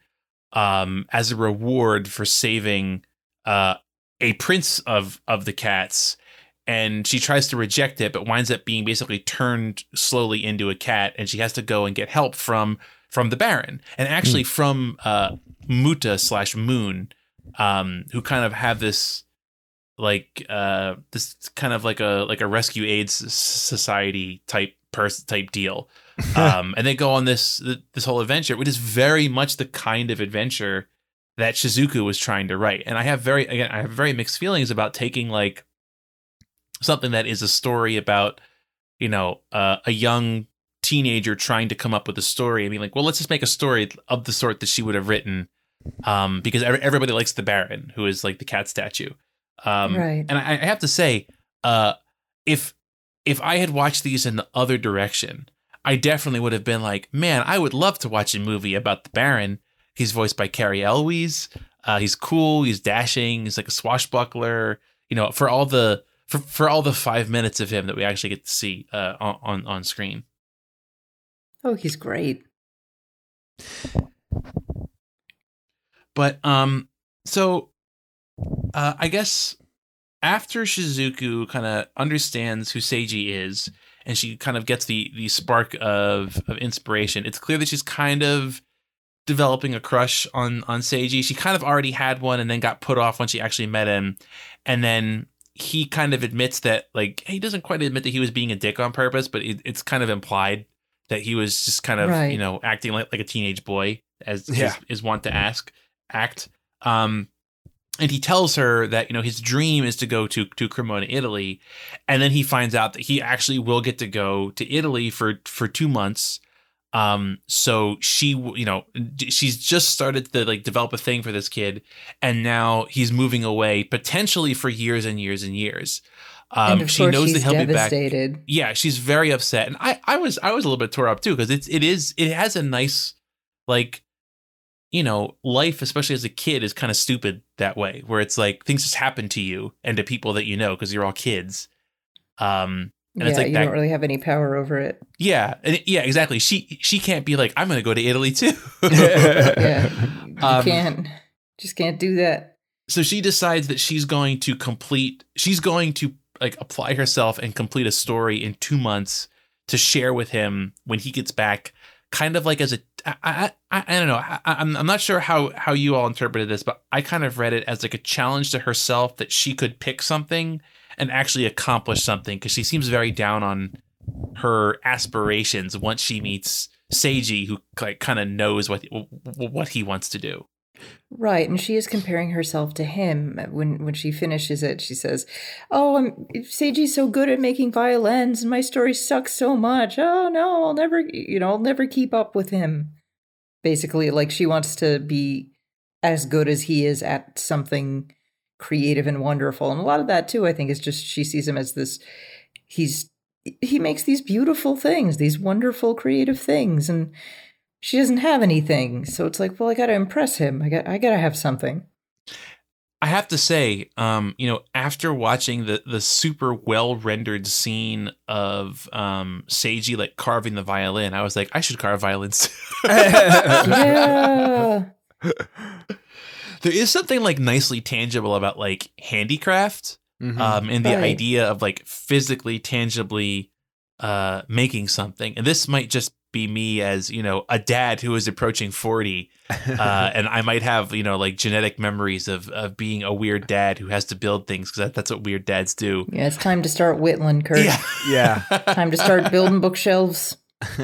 um as a reward for saving uh a prince of of the cats and she tries to reject it but winds up being basically turned slowly into a cat and she has to go and get help from from the baron. And actually from uh muta slash moon um who kind of have this like uh this kind of like a like a rescue aids society type person type deal. Um and they go on this this whole adventure which is very much the kind of adventure that shizuku was trying to write. And i have very again i have very mixed feelings about taking like something that is a story about you know uh, a young teenager trying to come up with a story and being like well let's just make a story of the sort that she would have written um because every, everybody likes the baron who is like the cat statue. Um Right. and I, I have to say uh if if i had watched these in the other direction i definitely would have been like man i would love to watch a movie about the baron. He's voiced by Cary Elwes. Uh he's cool he's dashing he's like a swashbuckler you know for all the for, for all the five minutes of him that we actually get to see uh on on, screen Oh, he's great. But um, so uh, I guess after Shizuku kind of understands who Seiji is, and she kind of gets the the spark of of inspiration, it's clear that she's kind of developing a crush on on Seiji. She kind of already had one, and then got put off when she actually met him, and then he kind of admits that like he doesn't quite admit that he was being a dick on purpose, but it, it's kind of implied that he was just kind of Right. you know acting like like a teenage boy as Yeah. is, is wont to ask act. Um, and he tells her that you know his dream is to go to to Cremona, Italy, and then he finds out that he actually will get to go to Italy for for two months. Um, so she, you know, she's just started to like develop a thing for this kid, and now he's moving away potentially for years and years and years. Um, she knows that he'll be back. yeah she's very upset and i i was i was a little bit tore up too because it's it is it has a nice like you know life especially as a kid is kind of stupid that way where it's like things just happen to you and to people that you know because you're all kids. Um and yeah, it's like you that- don't really have any power over it. yeah yeah exactly she she can't be like i'm gonna go to italy too Yeah, you Um, can't. Just can't do that. so she decides that she's going to complete she's going to like apply herself and complete a story in two months to share with him when he gets back kind of like as a i i, I, I don't know I, I'm, I'm not sure how how you all interpreted this but i kind of read it as like a challenge to herself that she could pick something and actually accomplish something because she seems very down on her aspirations once she meets Seiji, who like kind of knows what what he wants to do. Right, and she is comparing herself to him. When when she finishes it, she says, "Oh, I'm Seiji's so good at making violins, and my story sucks so much. Oh no, I'll never, you know, I'll never keep up with him." Basically, like she wants to be as good as he is at something creative and wonderful, and a lot of that too, I think, is just she sees him as this. He's he makes these beautiful things, these wonderful creative things, and she doesn't have anything. So it's like, well, I got to impress him. I got I got to have something. I have to say, um, you know, after watching the the super well rendered scene of um, Seiji like carving the violin, I was like, I should carve violins. yeah. there is something like nicely tangible about like handicraft Mhm. um and the Right. idea of like physically tangibly uh making something and this might just be me as you know a dad who is approaching 40 uh and i might have you know like genetic memories of of being a weird dad who has to build things because that, that's what weird dads do Yeah, it's time to start whittling, Kurt. yeah yeah. Time to start building bookshelves.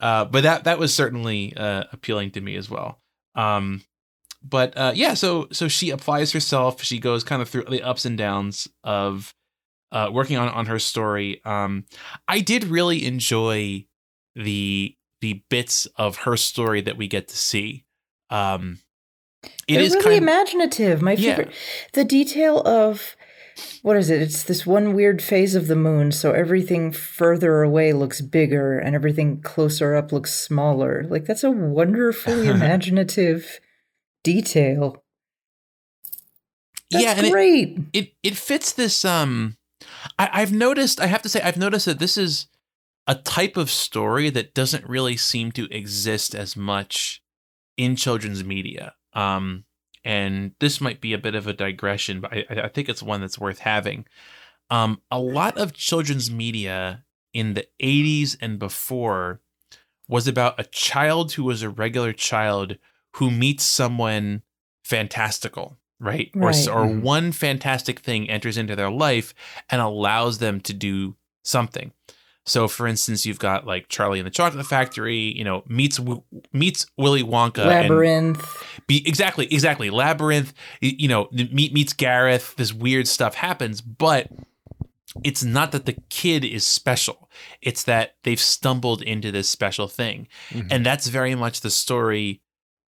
uh, but that that was certainly uh, appealing to me as well. Um, but uh, yeah, so so she applies herself. She goes kind of through the ups and downs of uh, working on on her story. Um, I did really enjoy the the bits of her story that we get to see. Um, it They're is really kind imaginative. My Yeah. favorite, the detail of what is it? It's this one weird phase of the moon, so everything further away looks bigger, and everything closer up looks smaller. Like that's a wonderfully imaginative detail. That's yeah, and it, great. it it fits this um I, I've noticed I have to say I've noticed that this is a type of story that doesn't really seem to exist as much in children's media. Um and this might be a bit of a digression, but I, I think it's one that's worth having. Um, a lot of children's media in the 80s and before was about a child who was a regular child who meets someone fantastical, right? Or, Right. or Mhm. one fantastic thing enters into their life and allows them to do something. So, for instance, you've got like Charlie in the Chocolate Factory, you know, meets meets Willy Wonka, and Labyrinth. be exactly exactly labyrinth you know meet meets Jareth this weird stuff happens but it's not that the kid is special it's that they've stumbled into this special thing Mhm. and that's very much the story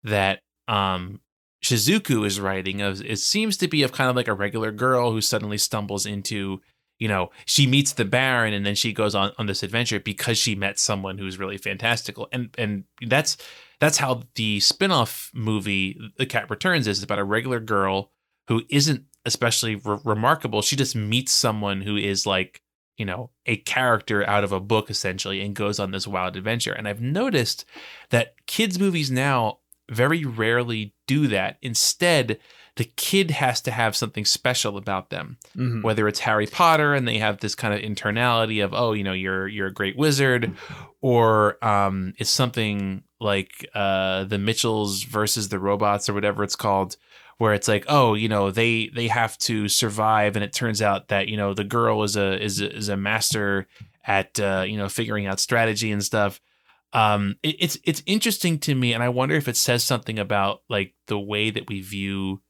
that um shizuku is writing of it seems to be of kind of like a regular girl who suddenly stumbles into you know she meets the baron and then she goes on on this adventure because she met someone who's really fantastical. And and that's that's how the spin-off movie the cat returns is about a regular girl who isn't especially re- remarkable. She just meets someone who is like you know a character out of a book essentially and goes on this wild adventure. And i've noticed that kids movies now very rarely do that. Instead the kid has to have something special about them. Mhm. whether it's Harry Potter and they have this kind of internality of oh you know you're you're a great wizard or um it's something like uh the Mitchells versus the robots or whatever it's called where it's like oh you know they they have to survive. And it turns out that you know the girl is a is a, is a master at uh you know figuring out strategy and stuff um it, it's it's interesting to me and I wonder if it says something about like the way that we view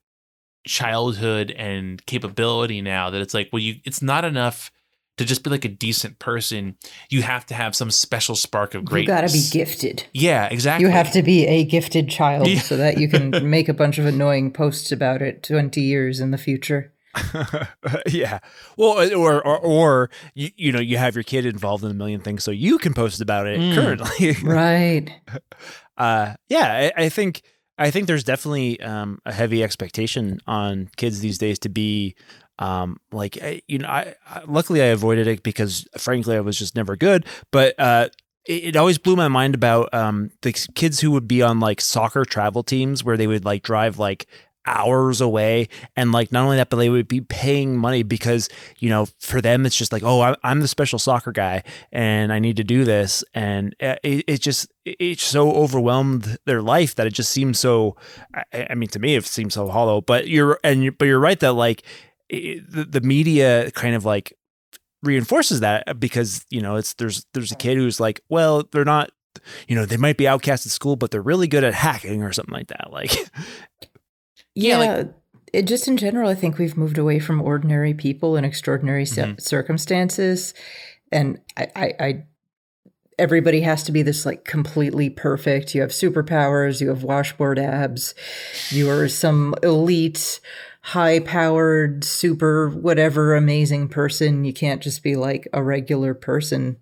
childhood and capability now that it's like well you it's not enough to just be like a decent person you have to have some special spark of greatness. You got to be gifted. yeah exactly You have to be a gifted child Yeah. so that you can make a bunch of annoying posts about it 20 years in the future. yeah. Well, or, or or you you know you have your kid involved in a million things, so you can post about it Mm. currently. Right. uh, yeah, I, I think I think there's definitely um, a heavy expectation on kids these days to be um, like you know. I, I luckily I avoided it because frankly I was just never good, but. Uh, it it always blew my mind about um, the kids who would be on like soccer travel teams where they would like drive like hours away. And like not only that but they would be paying money because you know for them it's just like oh i'm the special soccer guy and i need to do this. And uh, it, it just it so overwhelmed their life that it just seems so i, I mean to me it seems so hollow. But you're and you but you're right that like it, the, the media kind of like reinforces that because you know it's there's there's a kid who's like well they're not you know they might be outcast at school but they're really good at hacking or something like that. Like Yeah, Yeah. like- it just in general, I think we've moved away from ordinary people in extraordinary cir- Mhm. circumstances. And I, I, I, everybody has to be this like completely perfect. You have superpowers, you have washboard abs, you are some elite, high powered, super, whatever amazing person. You can't just be like a regular person.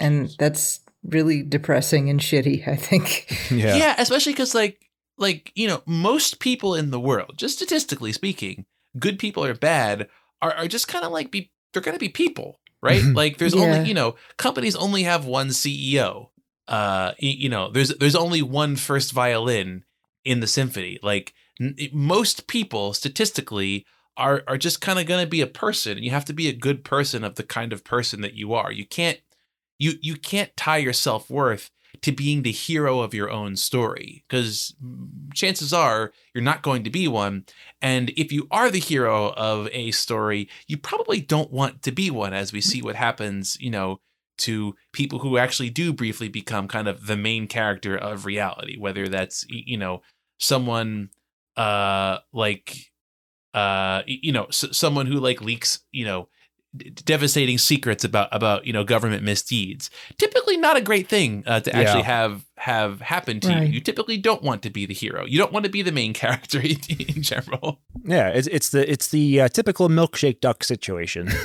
And that's really depressing and shitty, I think. Yeah, yeah, especially because like like you know most people in the world just statistically speaking good people or bad are, are just kind of like be they're gonna be people right Mhm. like there's Yeah. only you know companies only have one ceo uh you know there's there's only one first violin in the symphony. Like n- most people statistically are are just kind of going to be a person and you have to be a good person of the kind of person that you are. You can't you you can't tie your self-worth to being the hero of your own story because chances are you're not going to be one. And if you are the hero of a story you probably don't want to be one as we see what happens you know to people who actually do briefly become kind of the main character of reality whether that's you know someone uh like uh you know s- someone who like leaks you know d- devastating secrets about about you know government misdeeds typically not a great thing uh, to actually Yeah. have have happen to Right. you you typically don't want to be the hero you don't want to be the main character in, in general Yeah, it's it's the it's the uh, typical milkshake duck situation.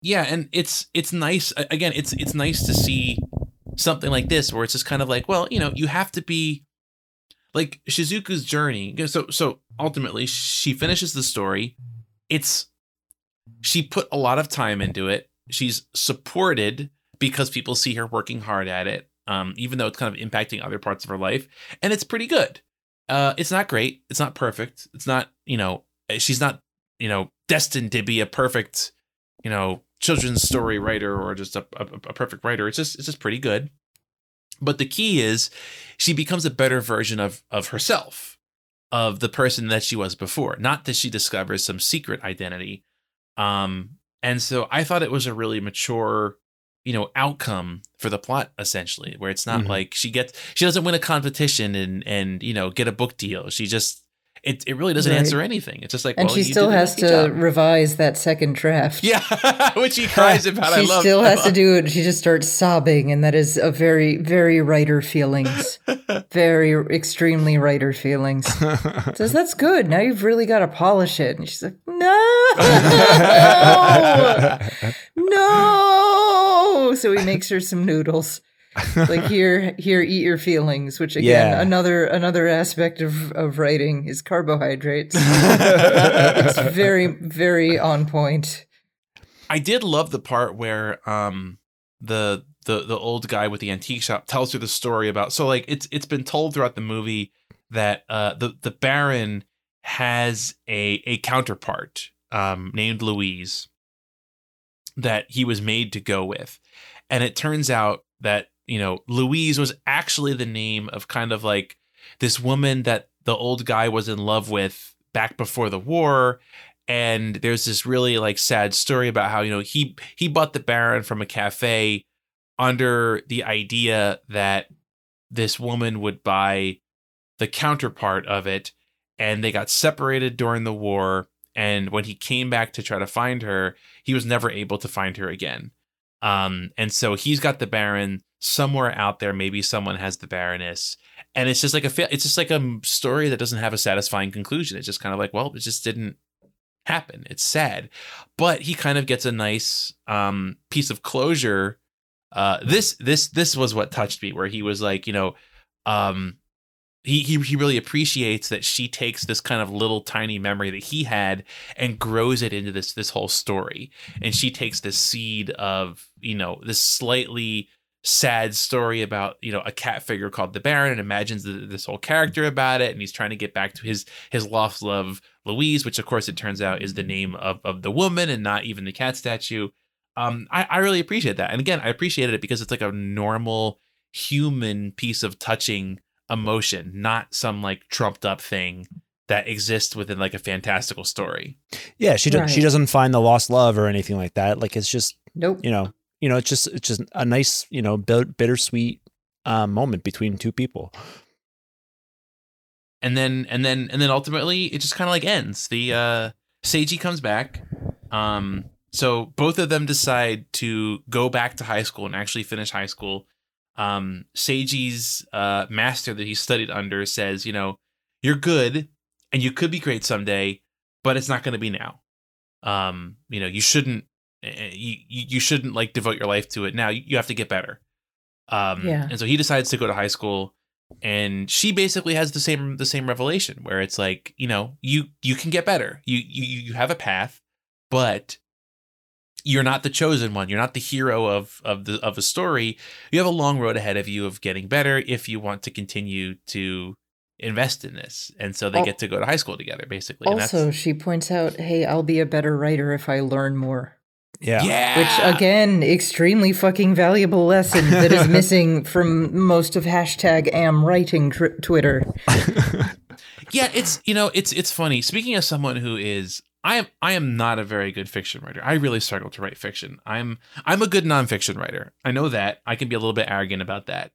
yeah and it's it's nice again it's it's nice to see something like this where it's just kind of like well you know you have to be like shizuku's journey so so ultimately she finishes the story it's she put a lot of time into it. She's supported because people see her working hard at it um even though it's kind of impacting other parts of her life and it's pretty good. Uh it's not great. It's not perfect. It's not you know she's not you know destined to be a perfect you know children's story writer or just a, a, a perfect writer. It's just it's just pretty good. But the key is she becomes a better version of of herself of the person that she was before. Not that she discovers some secret identity um and so i thought it was a really mature you know outcome for the plot essentially where it's not Mhm. like she gets she doesn't win a competition and and you know get a book deal she just it, it really doesn't Right. answer anything it's just like And well, she still has to job. revise that second draft. yeah which he cries about i she love still has to do it. She just starts sobbing, and that is a very, very writer feelings. very extremely writer feelings. Says that's good. Now you've really got to polish it. And she's like, no, no. So he makes her some noodles. Like here, here, eat your feelings. Which again, Yeah. another another aspect of of writing is carbohydrates. it's very, very on point. I did love the part where um the the the old guy with the antique shop tells her the story about so like it's it's been told throughout the movie that uh the the Baron has a a counterpart um named Louise that he was made to go with. And it turns out that, you know, Louise was actually the name of kind of like this woman that the old guy was in love with back before the war. And there's this really like sad story about how you know he he bought the baron from a cafe under the idea that this woman would buy the counterpart of it. And they got separated during the war. And when he came back to try to find her he was never able to find her again. Um and so he's got the baron somewhere out there maybe someone has the baroness and it's just like a it's just like a story that doesn't have a satisfying conclusion. It's just kind of like well it just didn't happen. It's sad. But he kind of gets a nice um piece of closure uh this this this was what touched me where he was like you know um he, he he really appreciates that she takes this kind of little tiny memory that he had and grows it into this this whole story. And she takes this seed of you know this slightly sad story about you know a cat figure called the baron and imagines th- this whole character about it and he's trying to get back to his his lost love louise which of course it turns out is the name of, of the woman and not even the cat statue. Um I, I really appreciate that. And again i appreciated it because it's like a normal human piece of touching emotion not some like trumped up thing that exists within like a fantastical story. Yeah, she do, she doesn't find the lost love or anything like that. Like it's just Nope. you know you know it's just it's just a nice you know bittersweet um, moment between two people. and then and then and then ultimately it just kind of like ends. The uh seiji comes back um so both of them decide to go back to high school and actually finish high school. Um seiji's uh master that he studied under says you know you're good and you could be great someday but it's not going to be now. Um you know you shouldn't you, you you shouldn't like devote your life to it now you, have to get better um Yeah. and so he decides to go to high school and she basically has the same the same revelation where it's like you know you you can get better you you you have a path but you're not the chosen one. You're not the hero of of the of a story. You have a long road ahead of you of getting better if you want to continue to invest in this. And so they get to go to high school together, basically. And Also, she points out, "Hey, I'll be a better writer if I learn more." Yeah. yeah, Which again, extremely fucking valuable lesson that is missing from most of hashtag am writing tr- Twitter. yeah it's you know it's it's funny. Speaking as someone who is i am i am not a very good fiction writer. I really struggle to write fiction. I'm i'm a good nonfiction writer. I know that. I can be a little bit arrogant about that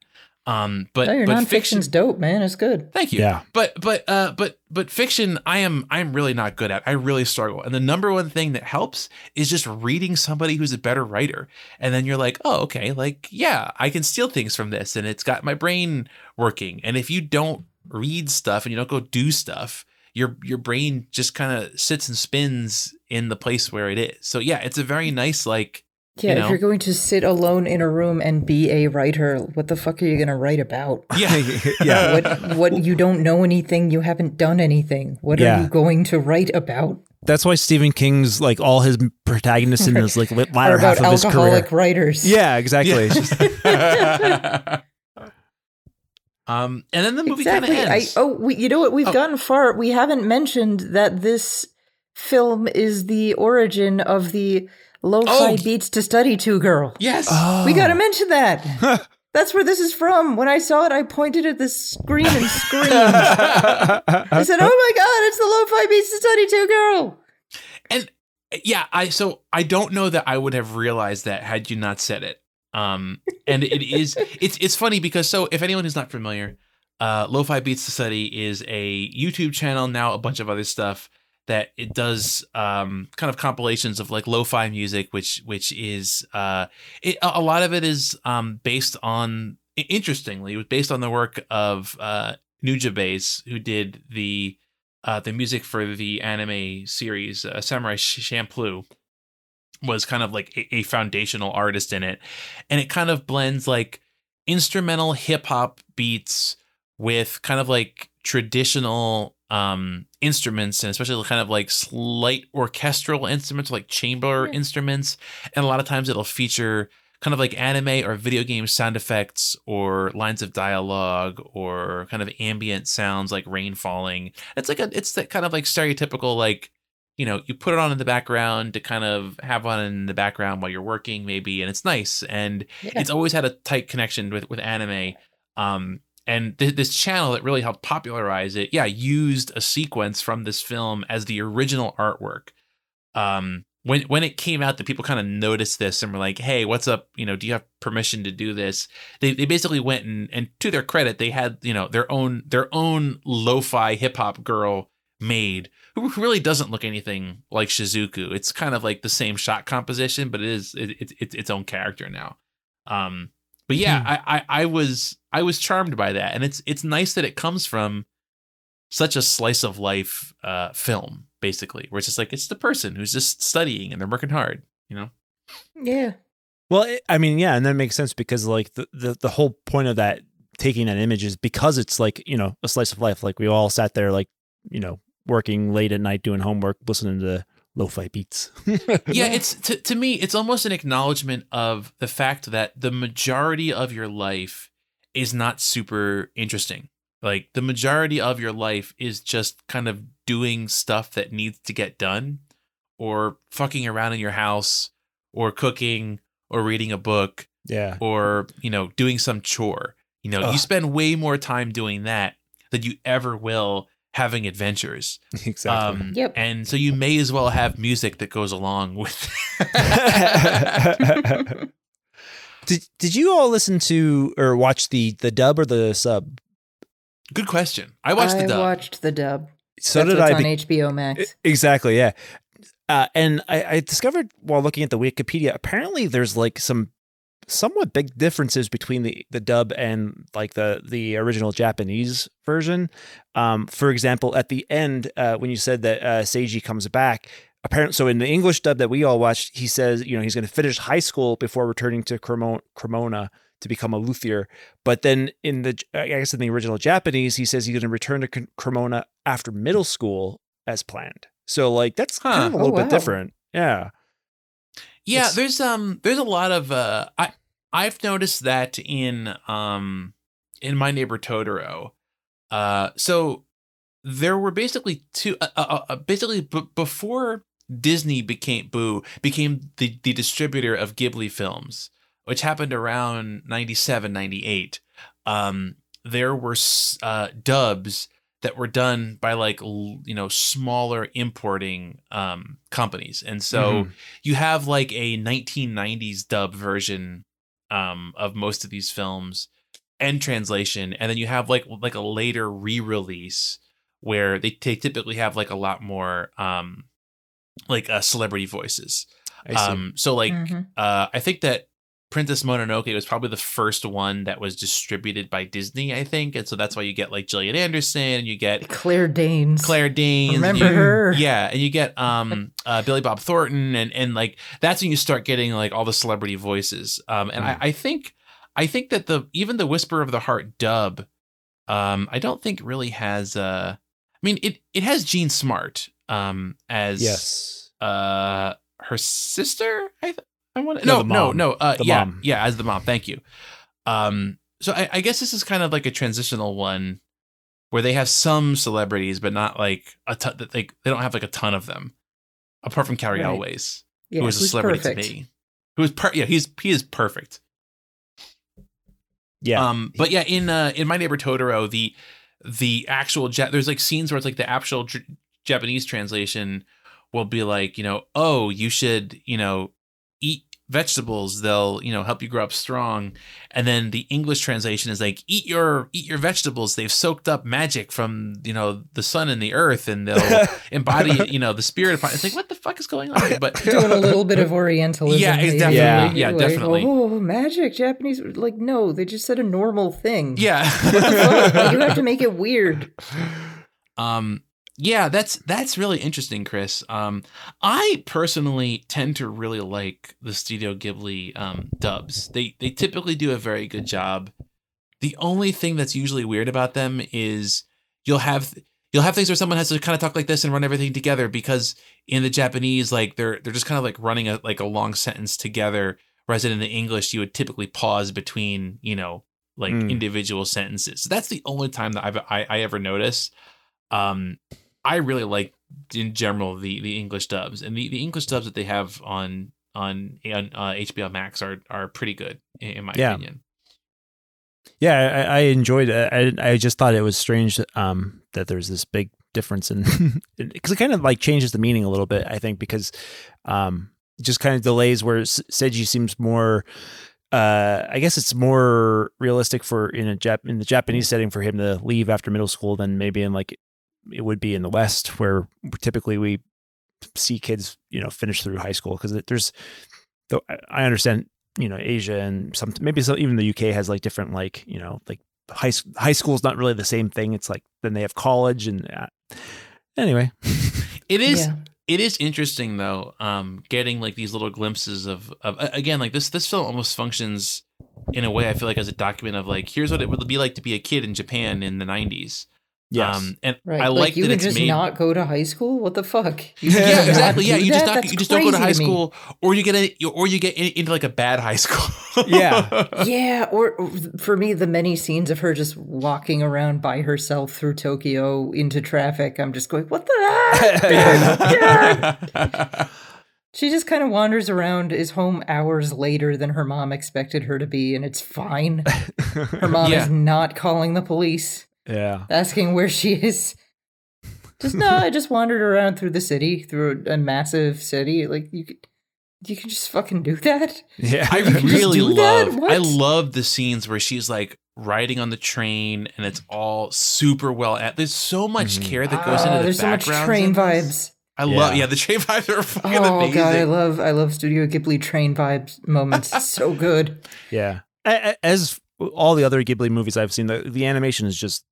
um but No, your but nonfiction's fiction dope, man. It's good. thank you Yeah. but but uh but but fiction i am i'm really not good at i really struggle and the number one thing that helps is just reading somebody who's a better writer and then you're like oh okay like yeah i can steal things from this and it's got my brain working and if you don't read stuff and you don't go do stuff your your brain just kind of sits and spins in the place where it is so yeah it's a very nice like Yeah, You know? if you're going to sit alone in a room and be a writer, what the fuck are you going to write about? yeah yeah. What what you don't know anything, you haven't done anything. What Yeah. are you going to write about? That's why Stephen King's like all his protagonists in his like lit- Or latter half about of his career. alcoholic writers? Yeah, exactly. It's just- um and then the movie kind exactly. of I, ends oh, we, you know what? We've Oh. gotten far. We haven't mentioned that this film is the origin of the lo-fi Oh. beats to study to girl. yes Oh. We got to mention that. That's where this is from. When I saw it, I pointed at the screen and screamed. I said, "Oh my god, it's the lo-fi beats to study to girl." and yeah i so i don't know that i would have realized that had you not said it um and it is it's it's funny because so if anyone who's not familiar uh lo-fi beats to study is a youtube channel now a bunch of other stuff that it does um kind of compilations of like lo-fi music which which is uh it, a lot of it is um based on interestingly it was based on the work of uh Nujabes who did the uh, the music for the anime series uh, Samurai Champloo was kind of like a, a foundational artist in it, and it kind of blends like instrumental hip hop beats with kind of like traditional um instruments and especially kind of like slight orchestral instruments like chamber Yeah. instruments and a lot of times it'll feature kind of like anime or video game sound effects or lines of dialogue or kind of ambient sounds like rain falling. It's like a it's that kind of like stereotypical like you know you put it on in the background to kind of have on in the background while you're working maybe and it's nice and Yeah. it's always had a tight connection with with anime um and th- this channel that really helped popularize it yeah used a sequence from this film as the original artwork. Um when when it came out that people kind of noticed this and were like hey what's up? You know do you have permission to do this? They, they basically went and and to their credit they had you know their own their own lo-fi hip-hop girl made who really doesn't look anything like shizuku. It's kind of like the same shot composition but it is it, it, it's its own character now. Um but yeah Hmm. I, I i was i was charmed by that and it's it's nice that it comes from such a slice of life uh film basically where it's just like it's the person who's just studying and they're working hard you know Yeah. Well, it, I mean, yeah, and that makes sense because like the, the the whole point of that taking that image is because it's like you know a slice of life. Like we all sat there, like you know, working late at night doing homework, listening to lo-fi beats. yeah it's to, to me it's almost an acknowledgement of the fact that the majority of your life is not super interesting like the majority of your life is just kind of doing stuff that needs to get done or fucking around in your house or cooking or reading a book yeah, or you know doing some chore you know Ugh. you spend way more time doing that than you ever will having adventures exactly. um, Yep. And so you may as well have music that goes along with. did did you all listen to or watch the the dub or the sub? Good question. I watched I the dub. I watched the dub. So That's did what's I. on be- HBO Max. Exactly, yeah. Uh, and I, I discovered while looking at the Wikipedia, apparently there's like some somewhat big differences between the, the dub and like the the original Japanese version. Um, for example, at the end, uh, when you said that uh, Seiji comes back, apparently, so in the English dub that we all watched, he says you know he's going to finish high school before returning to Cremona to become a luthier. But then in the I guess in the original Japanese, he says he's going to return to Cremona after middle school as planned. So like that's kind of a little Oh, bit different. Yeah. Yeah, It's- there's um there's a lot of uh I I've noticed that in um in my neighbor Totoro. Uh so there were basically two uh, uh, uh, basically b- before Disney became Boo became the the distributor of Ghibli films, which happened around 97 98. Um there were uh dubs that were done by like you know smaller importing um companies. And so Mhm. you have like a 1990s dub version um, of most of these films and translation, and then you have like like a later re-release where they, they typically have like a lot more um, like uh, celebrity voices. I see. Um, so like Mhm. uh, I think that Princess Mononoke was probably the first one that was distributed by Disney, I think, and so that's why you get like Gillian Anderson, and you get Claire Danes. Claire Danes. Remember you- her? Yeah, and you get um uh, Billy Bob Thornton, and and like that's when you start getting like all the celebrity voices. Um, and I, I think I think that the even the Whisper of the Heart dub, um, I don't think really has. Uh, I mean, it it has Jean Smart um as yes. uh her sister. I th- I want to No, no no no uh The yeah mom. yeah as the mom. Thank you. Um, so I, I guess this is kind of like a transitional one where they have some celebrities, but not like a ton. That they they don't have like a ton of them, apart from Cary Right. Elwes, Yeah, who is a celebrity perfect. to me. Who is per- yeah he's he is perfect. Yeah. Um, but yeah, in uh, in my neighbor Totoro, the the actual jet. there's like scenes where it's like the actual J- Japanese translation will be like, you know, oh, you should, you know, eat vegetables. They'll, you know, help you grow up strong. And then the English translation is like, eat your eat your vegetables. They've soaked up magic from you know the sun and the earth, and they'll embody, you know, the spirit. Of, it's like, what the fuck is going on? But Doing a little bit of Orientalism. Yeah, it's maybe. definitely- Yeah. yeah, Like, definitely. Oh, magic, Japanese. Like, no, they just said a normal thing. yeah, you have to make it weird. Um, yeah, that's that's really interesting, Chris. Um, I personally tend to really like the Studio Ghibli um, dubs. They they typically do a very good job. The only thing that's usually weird about them is you'll have you'll have things where someone has to kind of talk like this and run everything together because in the Japanese, like they're they're just kind of like running a like a long sentence together. Whereas in the English, you would typically pause between you know like Mm. individual sentences. So that's the only time that I've I, I ever notice. Um, I really like in general the the English dubs and the, the English dubs that they have on on on uh, HBO Max are are pretty good in, my Yeah. opinion. Yeah, I, I enjoyed it. I I just thought it was strange um, that there's this big difference in because it kind of like changes the meaning a little bit. I think because um, it just kind of delays where Seiji seems more. Uh, I guess it's more realistic for in a Jap in the Japanese setting for him to leave after middle school than maybe in like it would be in the West where typically we see kids you know finish through high school because there's though I- I understand you know Asia and some maybe some, even the UK has like different like you know like high s- high is not really the same thing. It's like then they have college and uh, anyway. It is Yeah. it is interesting though um getting like these little glimpses of of again like this this film almost functions in a way i feel like as a document of like here's what it would be like to be a kid in japan in the 90s Yes. um and Right. i like, like you that can it's just made not go to high school. What the fuck? You Yeah, can yeah just not exactly yeah do you just not That's you just don't go to high me. school or you get a or you get in, into like a bad high school Yeah. Yeah, or or for me, the many scenes of her just walking around by herself through Tokyo into traffic, I'm just going, what the heck? She just kind of wanders around, is home hours later than her mom expected her to be, and it's fine. Her mom Yeah. is not calling the police, yeah. asking where she is. Just no, I just wandered around through the city, through a, a massive city. Like you could, you can just fucking do that. Yeah. I really love I love the scenes where she's like riding on the train and it's all super well at there's so much Mhm. care that goes Ah, into the there's so much train vibes. I love Yeah. yeah the train vibes are fucking Oh amazing. god, I love I love Studio Ghibli train vibes moments. So good. Yeah. A- a- As all the other Ghibli movies I've seen, the, the animation is just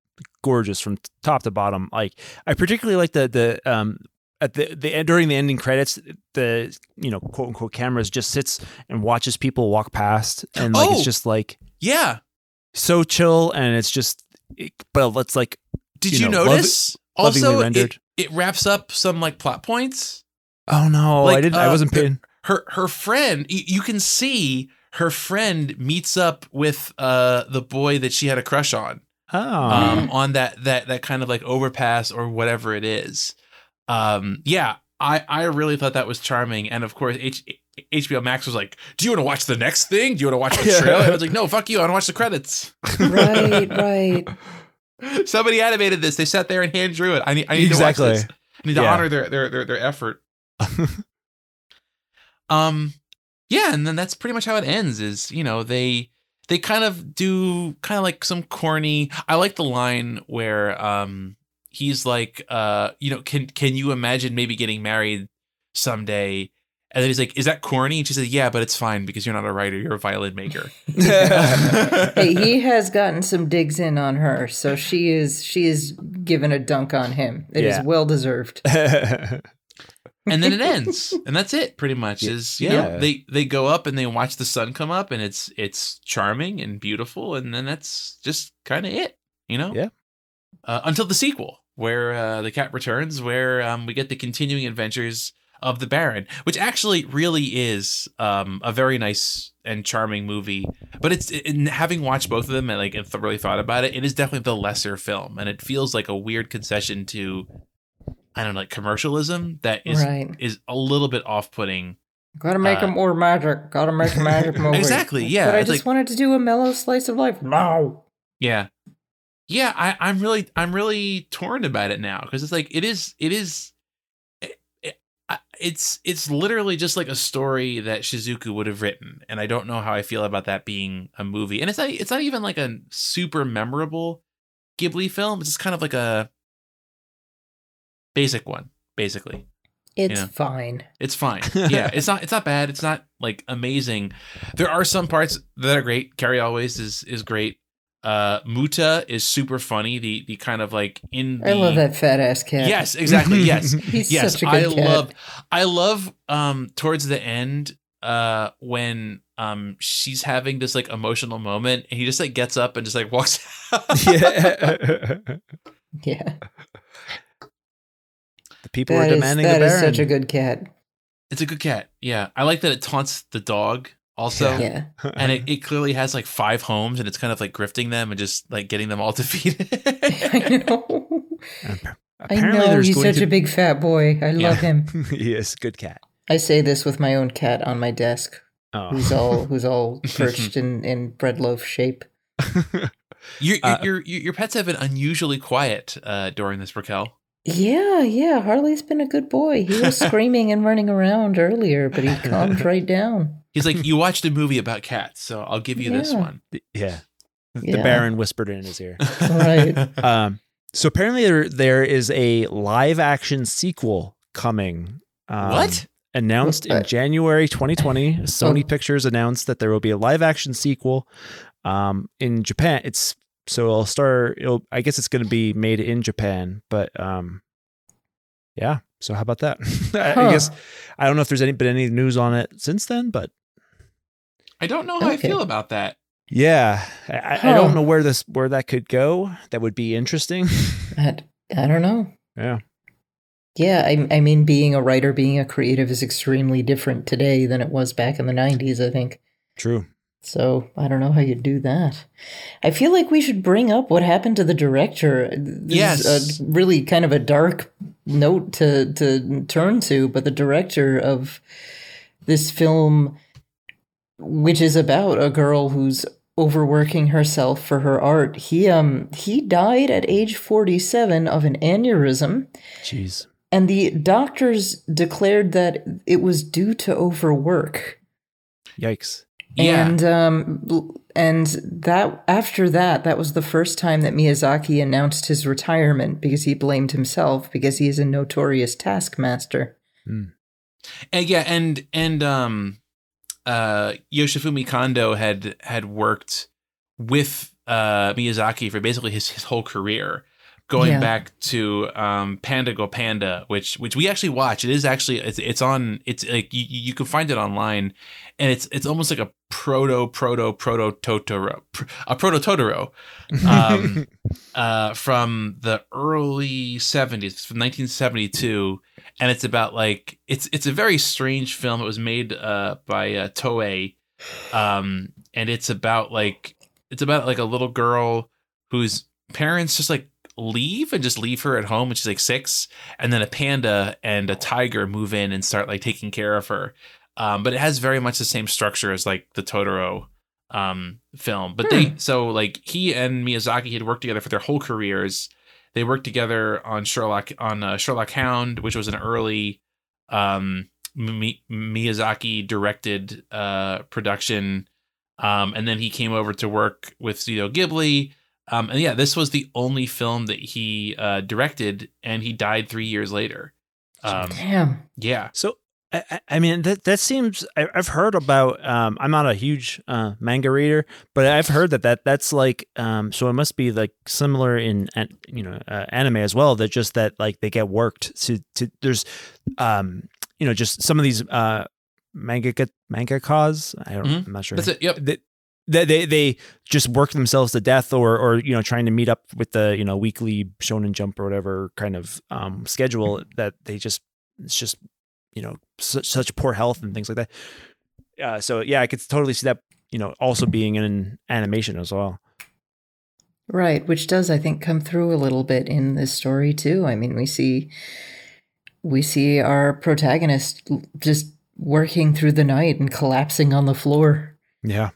gorgeous from top to bottom. Like I particularly like the the um at the the during the ending credits, the you know quote unquote cameras just sits and watches people walk past, and like Oh! it's just like yeah so chill, and it's just it- but it's like Did you you, know, notice? also, it, it wraps up some like plot points. oh no, I didn't, I uh, wasn't paying. her her friend you, you can see her friend meets up with uh the boy that she had a crush on Oh. um on that that that kind of like overpass or whatever it is. Um yeah i i really thought that was charming. And of course H- hbo max was like do you want to watch the next thing? Do you want to watch the trailer? I was like no fuck you i want to watch the credits. Right, right. somebody animated this. They sat there and hand drew it. I need, I need to watch this. I need to Yeah. honor their their their, their effort. Um yeah and then that's pretty much how it ends is you know they they kind of do kind of like some corny i like the line where um he's like uh you know can can you imagine maybe getting married someday and then he's like is that corny and she says yeah but it's fine because you're not a writer you're a violin maker hey, he has gotten some digs in on her, so she is she is given a dunk on him. It is Yeah. well deserved. and then it ends and that's it pretty much is you Yeah. know they they go up and they watch the sun come up and it's it's charming and beautiful and then that's just kind of it you know Yeah. uh, until the sequel where uh, the cat returns where um, we get the continuing adventures of the baron which actually really is um, a very nice and charming movie but it's in having watched both of them and like and th- really thought about it it is definitely the lesser film and it feels like a weird concession to I don't know, like commercialism that is right. is a little bit off putting. Gotta make uh, it more magic. Gotta make a magic movie. Exactly, yeah, But I just like- wanted to do a mellow slice of life. No. Yeah, yeah. I, I'm really I'm really torn about it now because it's like it is it is. it- it- It's it's literally just like a story that Shizuku would have written, and I don't know how I feel about that being a movie. And it's not it's not even like a super memorable Ghibli film. It's just kind of like a basic one, basically. It's Yeah. fine. It's fine. Yeah, it's not it's not bad. It's not like amazing. There are some parts that are great. Cary Elwes is is great. Uh Muta is super funny. The the kind of like in the I love that fat ass cat. Yes, exactly. Yes. He's yes, such a I good cat. love I love um towards the end uh when um she's having this like emotional moment and he just like gets up and just like walks out. yeah. Yeah. The people That are is, demanding that the is Baron. such a good cat. It's a good cat. Yeah. I like that it taunts the dog also. Yeah. and it, it clearly has like five homes and it's kind of like grifting them and just like getting them all defeated I know. I Apparently, know. there's He's such to a big fat boy. I Yeah. love him. he is good cat. I say this with my own cat on my desk, Oh. who's all who's all perched in in bread loaf shape. your, Uh, your, your your pets have been unusually quiet uh during this Raquel Yeah, yeah. Harley's been a good boy. He was screaming and running around earlier, but he calmed right down. he's like you watched a movie about cats so i'll give you this one yeah. The Yeah. Baron whispered in his ear. Right. Um, so apparently there there is a live action sequel coming. Um, what Announced in January 2020, Sony. Pictures announced that there will be a live action sequel. Um, in Japan, it's so it'll start. It'll, I guess it's going to be made in Japan, but um, yeah. So how about that? I, I guess I don't know if there's any been any news on it since then, but i don't know how i feel about that yeah, I, I- I don't know where this where that could go. That would be interesting. I, I don't know. yeah. Yeah, I, I mean, being a writer, being a creative is extremely different today than it was back in the 90s, I think. True. So I don't know how you do that. I feel like we should bring up what happened to the director. This Yes. is a really kind of a dark note to to turn to, but the director of this film, which is about a girl who's overworking herself for her art, he um he died at age forty seven of an aneurysm. Jeez. And the doctors declared that it was due to overwork. Yikes. Yeah. And um and that after that, that was the first time that Miyazaki announced his retirement because he blamed himself because he is a notorious taskmaster. and yeah and and um uh yoshifumi kondo had had worked with uh miyazaki for basically his his whole career going Yeah. back to um, Panda Go Panda, which which we actually watch. It is actually it's it's on it's like you, you can find it online, and it's it's almost like a proto proto proto Totoro a proto Totoro um, uh, from the early seventies, from nineteen seventy two, and it's about like it's it's a very strange film. It was made uh, by uh, Toei, um, and it's about like it's about like a little girl whose parents just like leave and just leave her at home when she's like six and then a panda and a tiger move in and start like taking care of her. Um, but it has very much the same structure as like the totoro um, film. But they so like he and miyazaki had worked together for their whole careers. They worked together on sherlock on uh, sherlock hound which was an early um, Mi- miyazaki directed uh, production. Um, and then he came over to work with Studio Ghibli. Um, and yeah, this was the only film that he uh, directed, and he died three years later. Um, Damn. yeah, So I, I- I mean that that seems I, I've heard about. Um, I'm not a huge uh, manga reader, but I've heard that that that's like. Um, so it must be like similar in you know uh, anime as well. That just that like they get worked to to there's um you know just some of these uh manga manga cause. I don't. Mhm. I'm not sure. that's it. Yep. They, they they they just work themselves to death, or or you know trying to meet up with the you know weekly Shonen Jump or whatever kind of um schedule that they just it's just you know such such poor health and things like that. Uh, so yeah, I could totally see that you know also being in animation as well. Right, which does I think come through a little bit in this story too. I mean, we see we see our protagonist just working through the night and collapsing on the floor Yeah.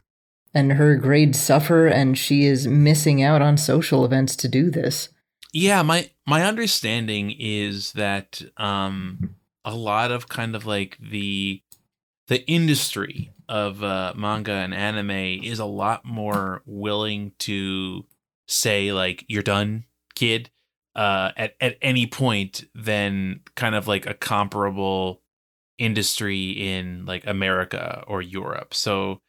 And her grades suffer and she is missing out on social events to do this. Yeah, my my understanding is that um, a lot of kind of like the the industry of uh, manga and anime is a lot more willing to say like you're done, kid, uh, at at any point than kind of like a comparable industry in like America or Europe. So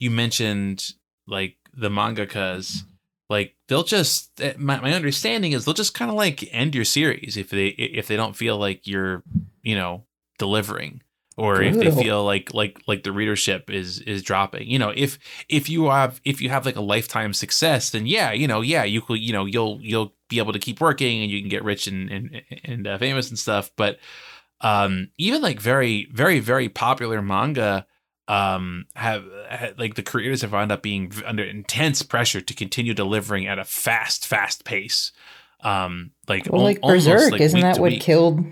you mentioned like the mangakas like they'll just eh, my, my understanding is they'll just kind of like end your series if they if they don't feel like you're you know delivering or if they feel like like like the readership is is dropping. You know if if you have if you have like a lifetime success then yeah you know yeah you could you know you'll you'll be able to keep working and you can get rich and and, and uh, famous and stuff. But um even like very very very popular manga um have, ha like the creators have wound up being under intense pressure to continue delivering at a fast fast pace um like Well, al- like almost, Berserk, like, isn't that what week. killed?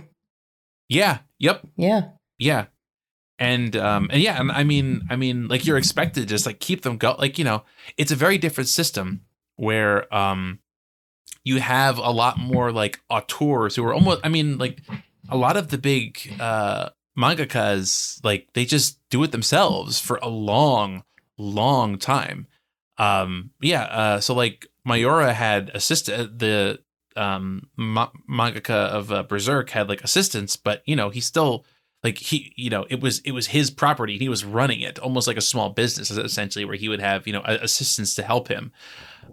yeah yep Yeah. yeah and um and yeah and i mean i mean like you're expected to just like keep them go like you know it's a very different system where um you have a lot more like auteurs who are almost i mean like a lot of the big uh mangakas like they just do it themselves for a long long time. Um yeah uh so like Miura had assistant the um ma- mangaka of uh, berserk had like assistants but you know he still like he you know it was it was his property. He was running it almost like a small business essentially where he would have you know assistants to help him.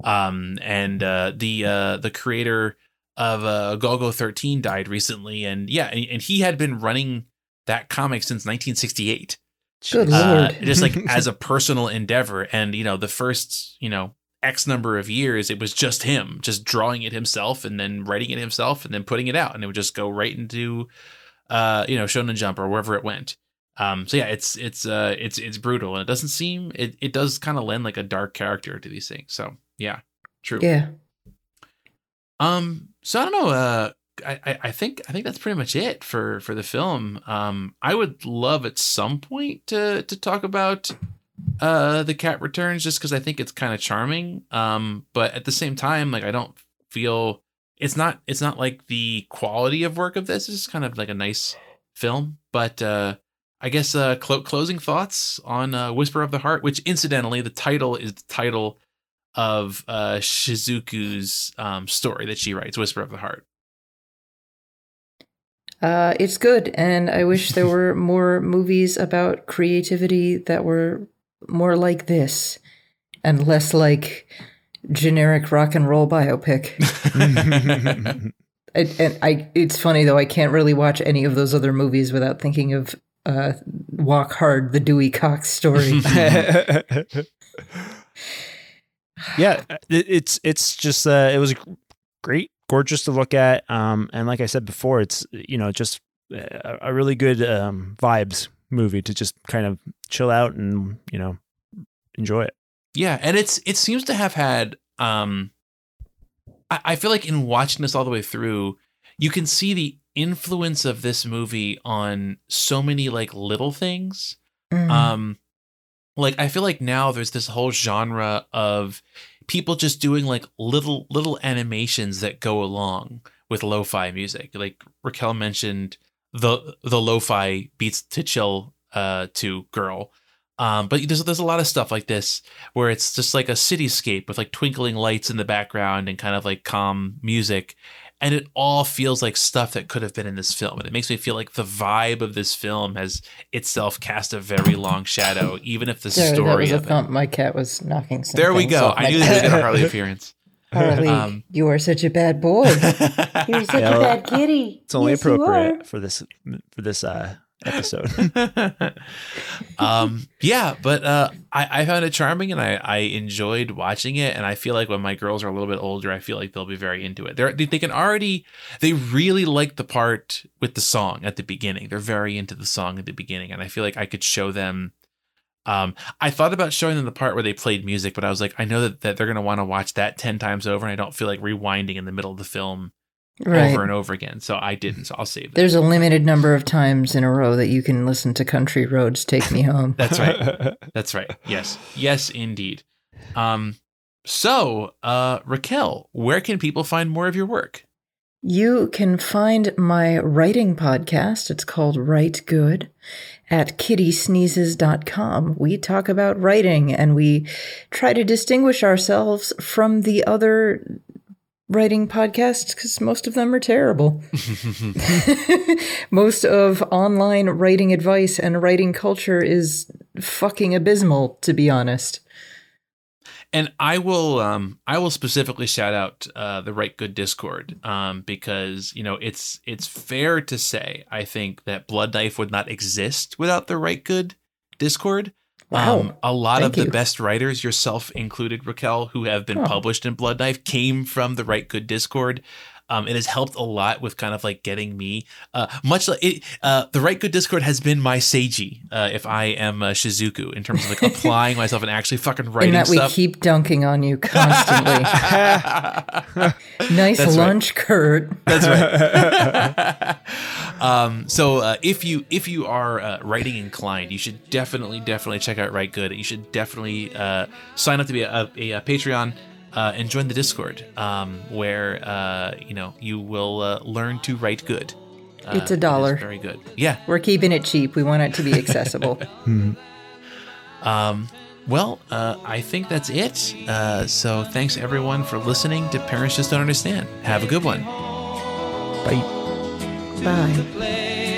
Um and uh the uh the creator of uh Golgo 13 died recently and yeah and, and he had been running that comic since 1968 Good uh, lord. just like as a personal endeavor and you know the first you know x number of years it was just him just drawing it himself and then writing it himself and then putting it out and it would just go right into uh you know shonen jump or wherever it went um so yeah it's it's uh it's it's brutal and it doesn't seem it, it does kind of lend like a dark character to these things so yeah true yeah. um, so I don't know. Uh, I, I think I think that's pretty much it for for the film. Um, I would love at some point to to talk about uh the cat returns just because I think it's kind of charming. Um, but at the same time, like I don't feel it's not it's not like the quality of work of this. It's kind of like a nice film. But uh, I guess uh, clo- closing thoughts on uh, Whisper of the Heart, which incidentally the title is the title of uh, Shizuku's um, story that she writes, Whisper of the Heart. Uh, it's good, and I wish there were more movies about creativity that were more like this and less like generic rock and roll biopic. I, and I, it's funny though. I can't really watch any of those other movies without thinking of uh, Walk Hard, the Dewey Cox story. yeah, it, it's it's just uh, it was great, gorgeous to look at. Um, and like I said before, it's you know just a, a really good um, vibes movie to just kind of chill out and you know enjoy it. Yeah, and it's it seems to have had um I, I feel like in watching this all the way through, you can see the influence of this movie on so many like little things. Mm. Um like I feel like now there's this whole genre of people just doing like little little animations that go along with lo-fi music. Like Raquel mentioned the the lo-fi beats to chill uh to girl. Um, but there's there's a lot of stuff like this where it's just like a cityscape with like twinkling lights in the background and kind of like calm music, and it all feels like stuff that could have been in this film. And it makes me feel like the vibe of this film has itself cast a very long shadow, even if the Sorry, that story was a of it. thump. My cat was knocking something. There we go. off I my knew there was gonna Harley appearance. Harley, Um, you are such a bad boy. You're such Yeah, a bad kitty. It's only Yes, appropriate for this for this uh, episode. um yeah but uh I, I found it charming and I, I enjoyed watching it. And I feel like when my girls are a little bit older I feel like they'll be very into it. They're they, they can already they really like the part with the song at the beginning. They're very into the song at the beginning. And I feel like I could show them um I thought about showing them the part where they played music but I was like I know that, that they're gonna want to watch that 10 times over and I don't feel like rewinding in the middle of the film Right. over and over again so I didn't so I'll save that There's a limited number of times in a row that you can listen to Country Roads Take Me Home. that's right That's right. Yes. Yes, indeed. Um, so, uh, Raquel, where can people find more of your work? You can find my writing podcast. It's called Write Good at kittysneezes.com. We talk about writing and we try to distinguish ourselves from the other writing podcasts because most of them are terrible. most of online writing advice and writing culture is fucking abysmal, to be honest. And I will, um, I will specifically shout out uh, the Write Good Discord um, because you know it's it's fair to say I think that Blood Knife would not exist without the Write Good Discord. Wow. Um, a lot Thank of the you. best writers, yourself included, Raquel, who have been Oh. published in Blood Knife, came from the Write Good Discord. Um, it has helped a lot with kind of like getting me uh, much like it. Uh, the Write Good Discord has been my seiji uh, if I am uh, Shizuku in terms of like applying myself and actually fucking writing stuff. and that we keep dunking on you constantly. nice That's right. lunch, Kurt. That's right. um, so uh, if you if you are uh, writing inclined, you should definitely definitely check out Write Good. You should definitely uh, sign up to be a, a, a Patreon uh, and join the Discord, um, where uh, you know you will uh, learn to write good. Uh, It's a it is dollar. very good. Yeah. We're keeping it cheap. We want it to be accessible. Um, well, uh, I think that's it. Uh, so thanks everyone for listening to Parents Just Don't Understand. Have a good one. Bye. Bye. play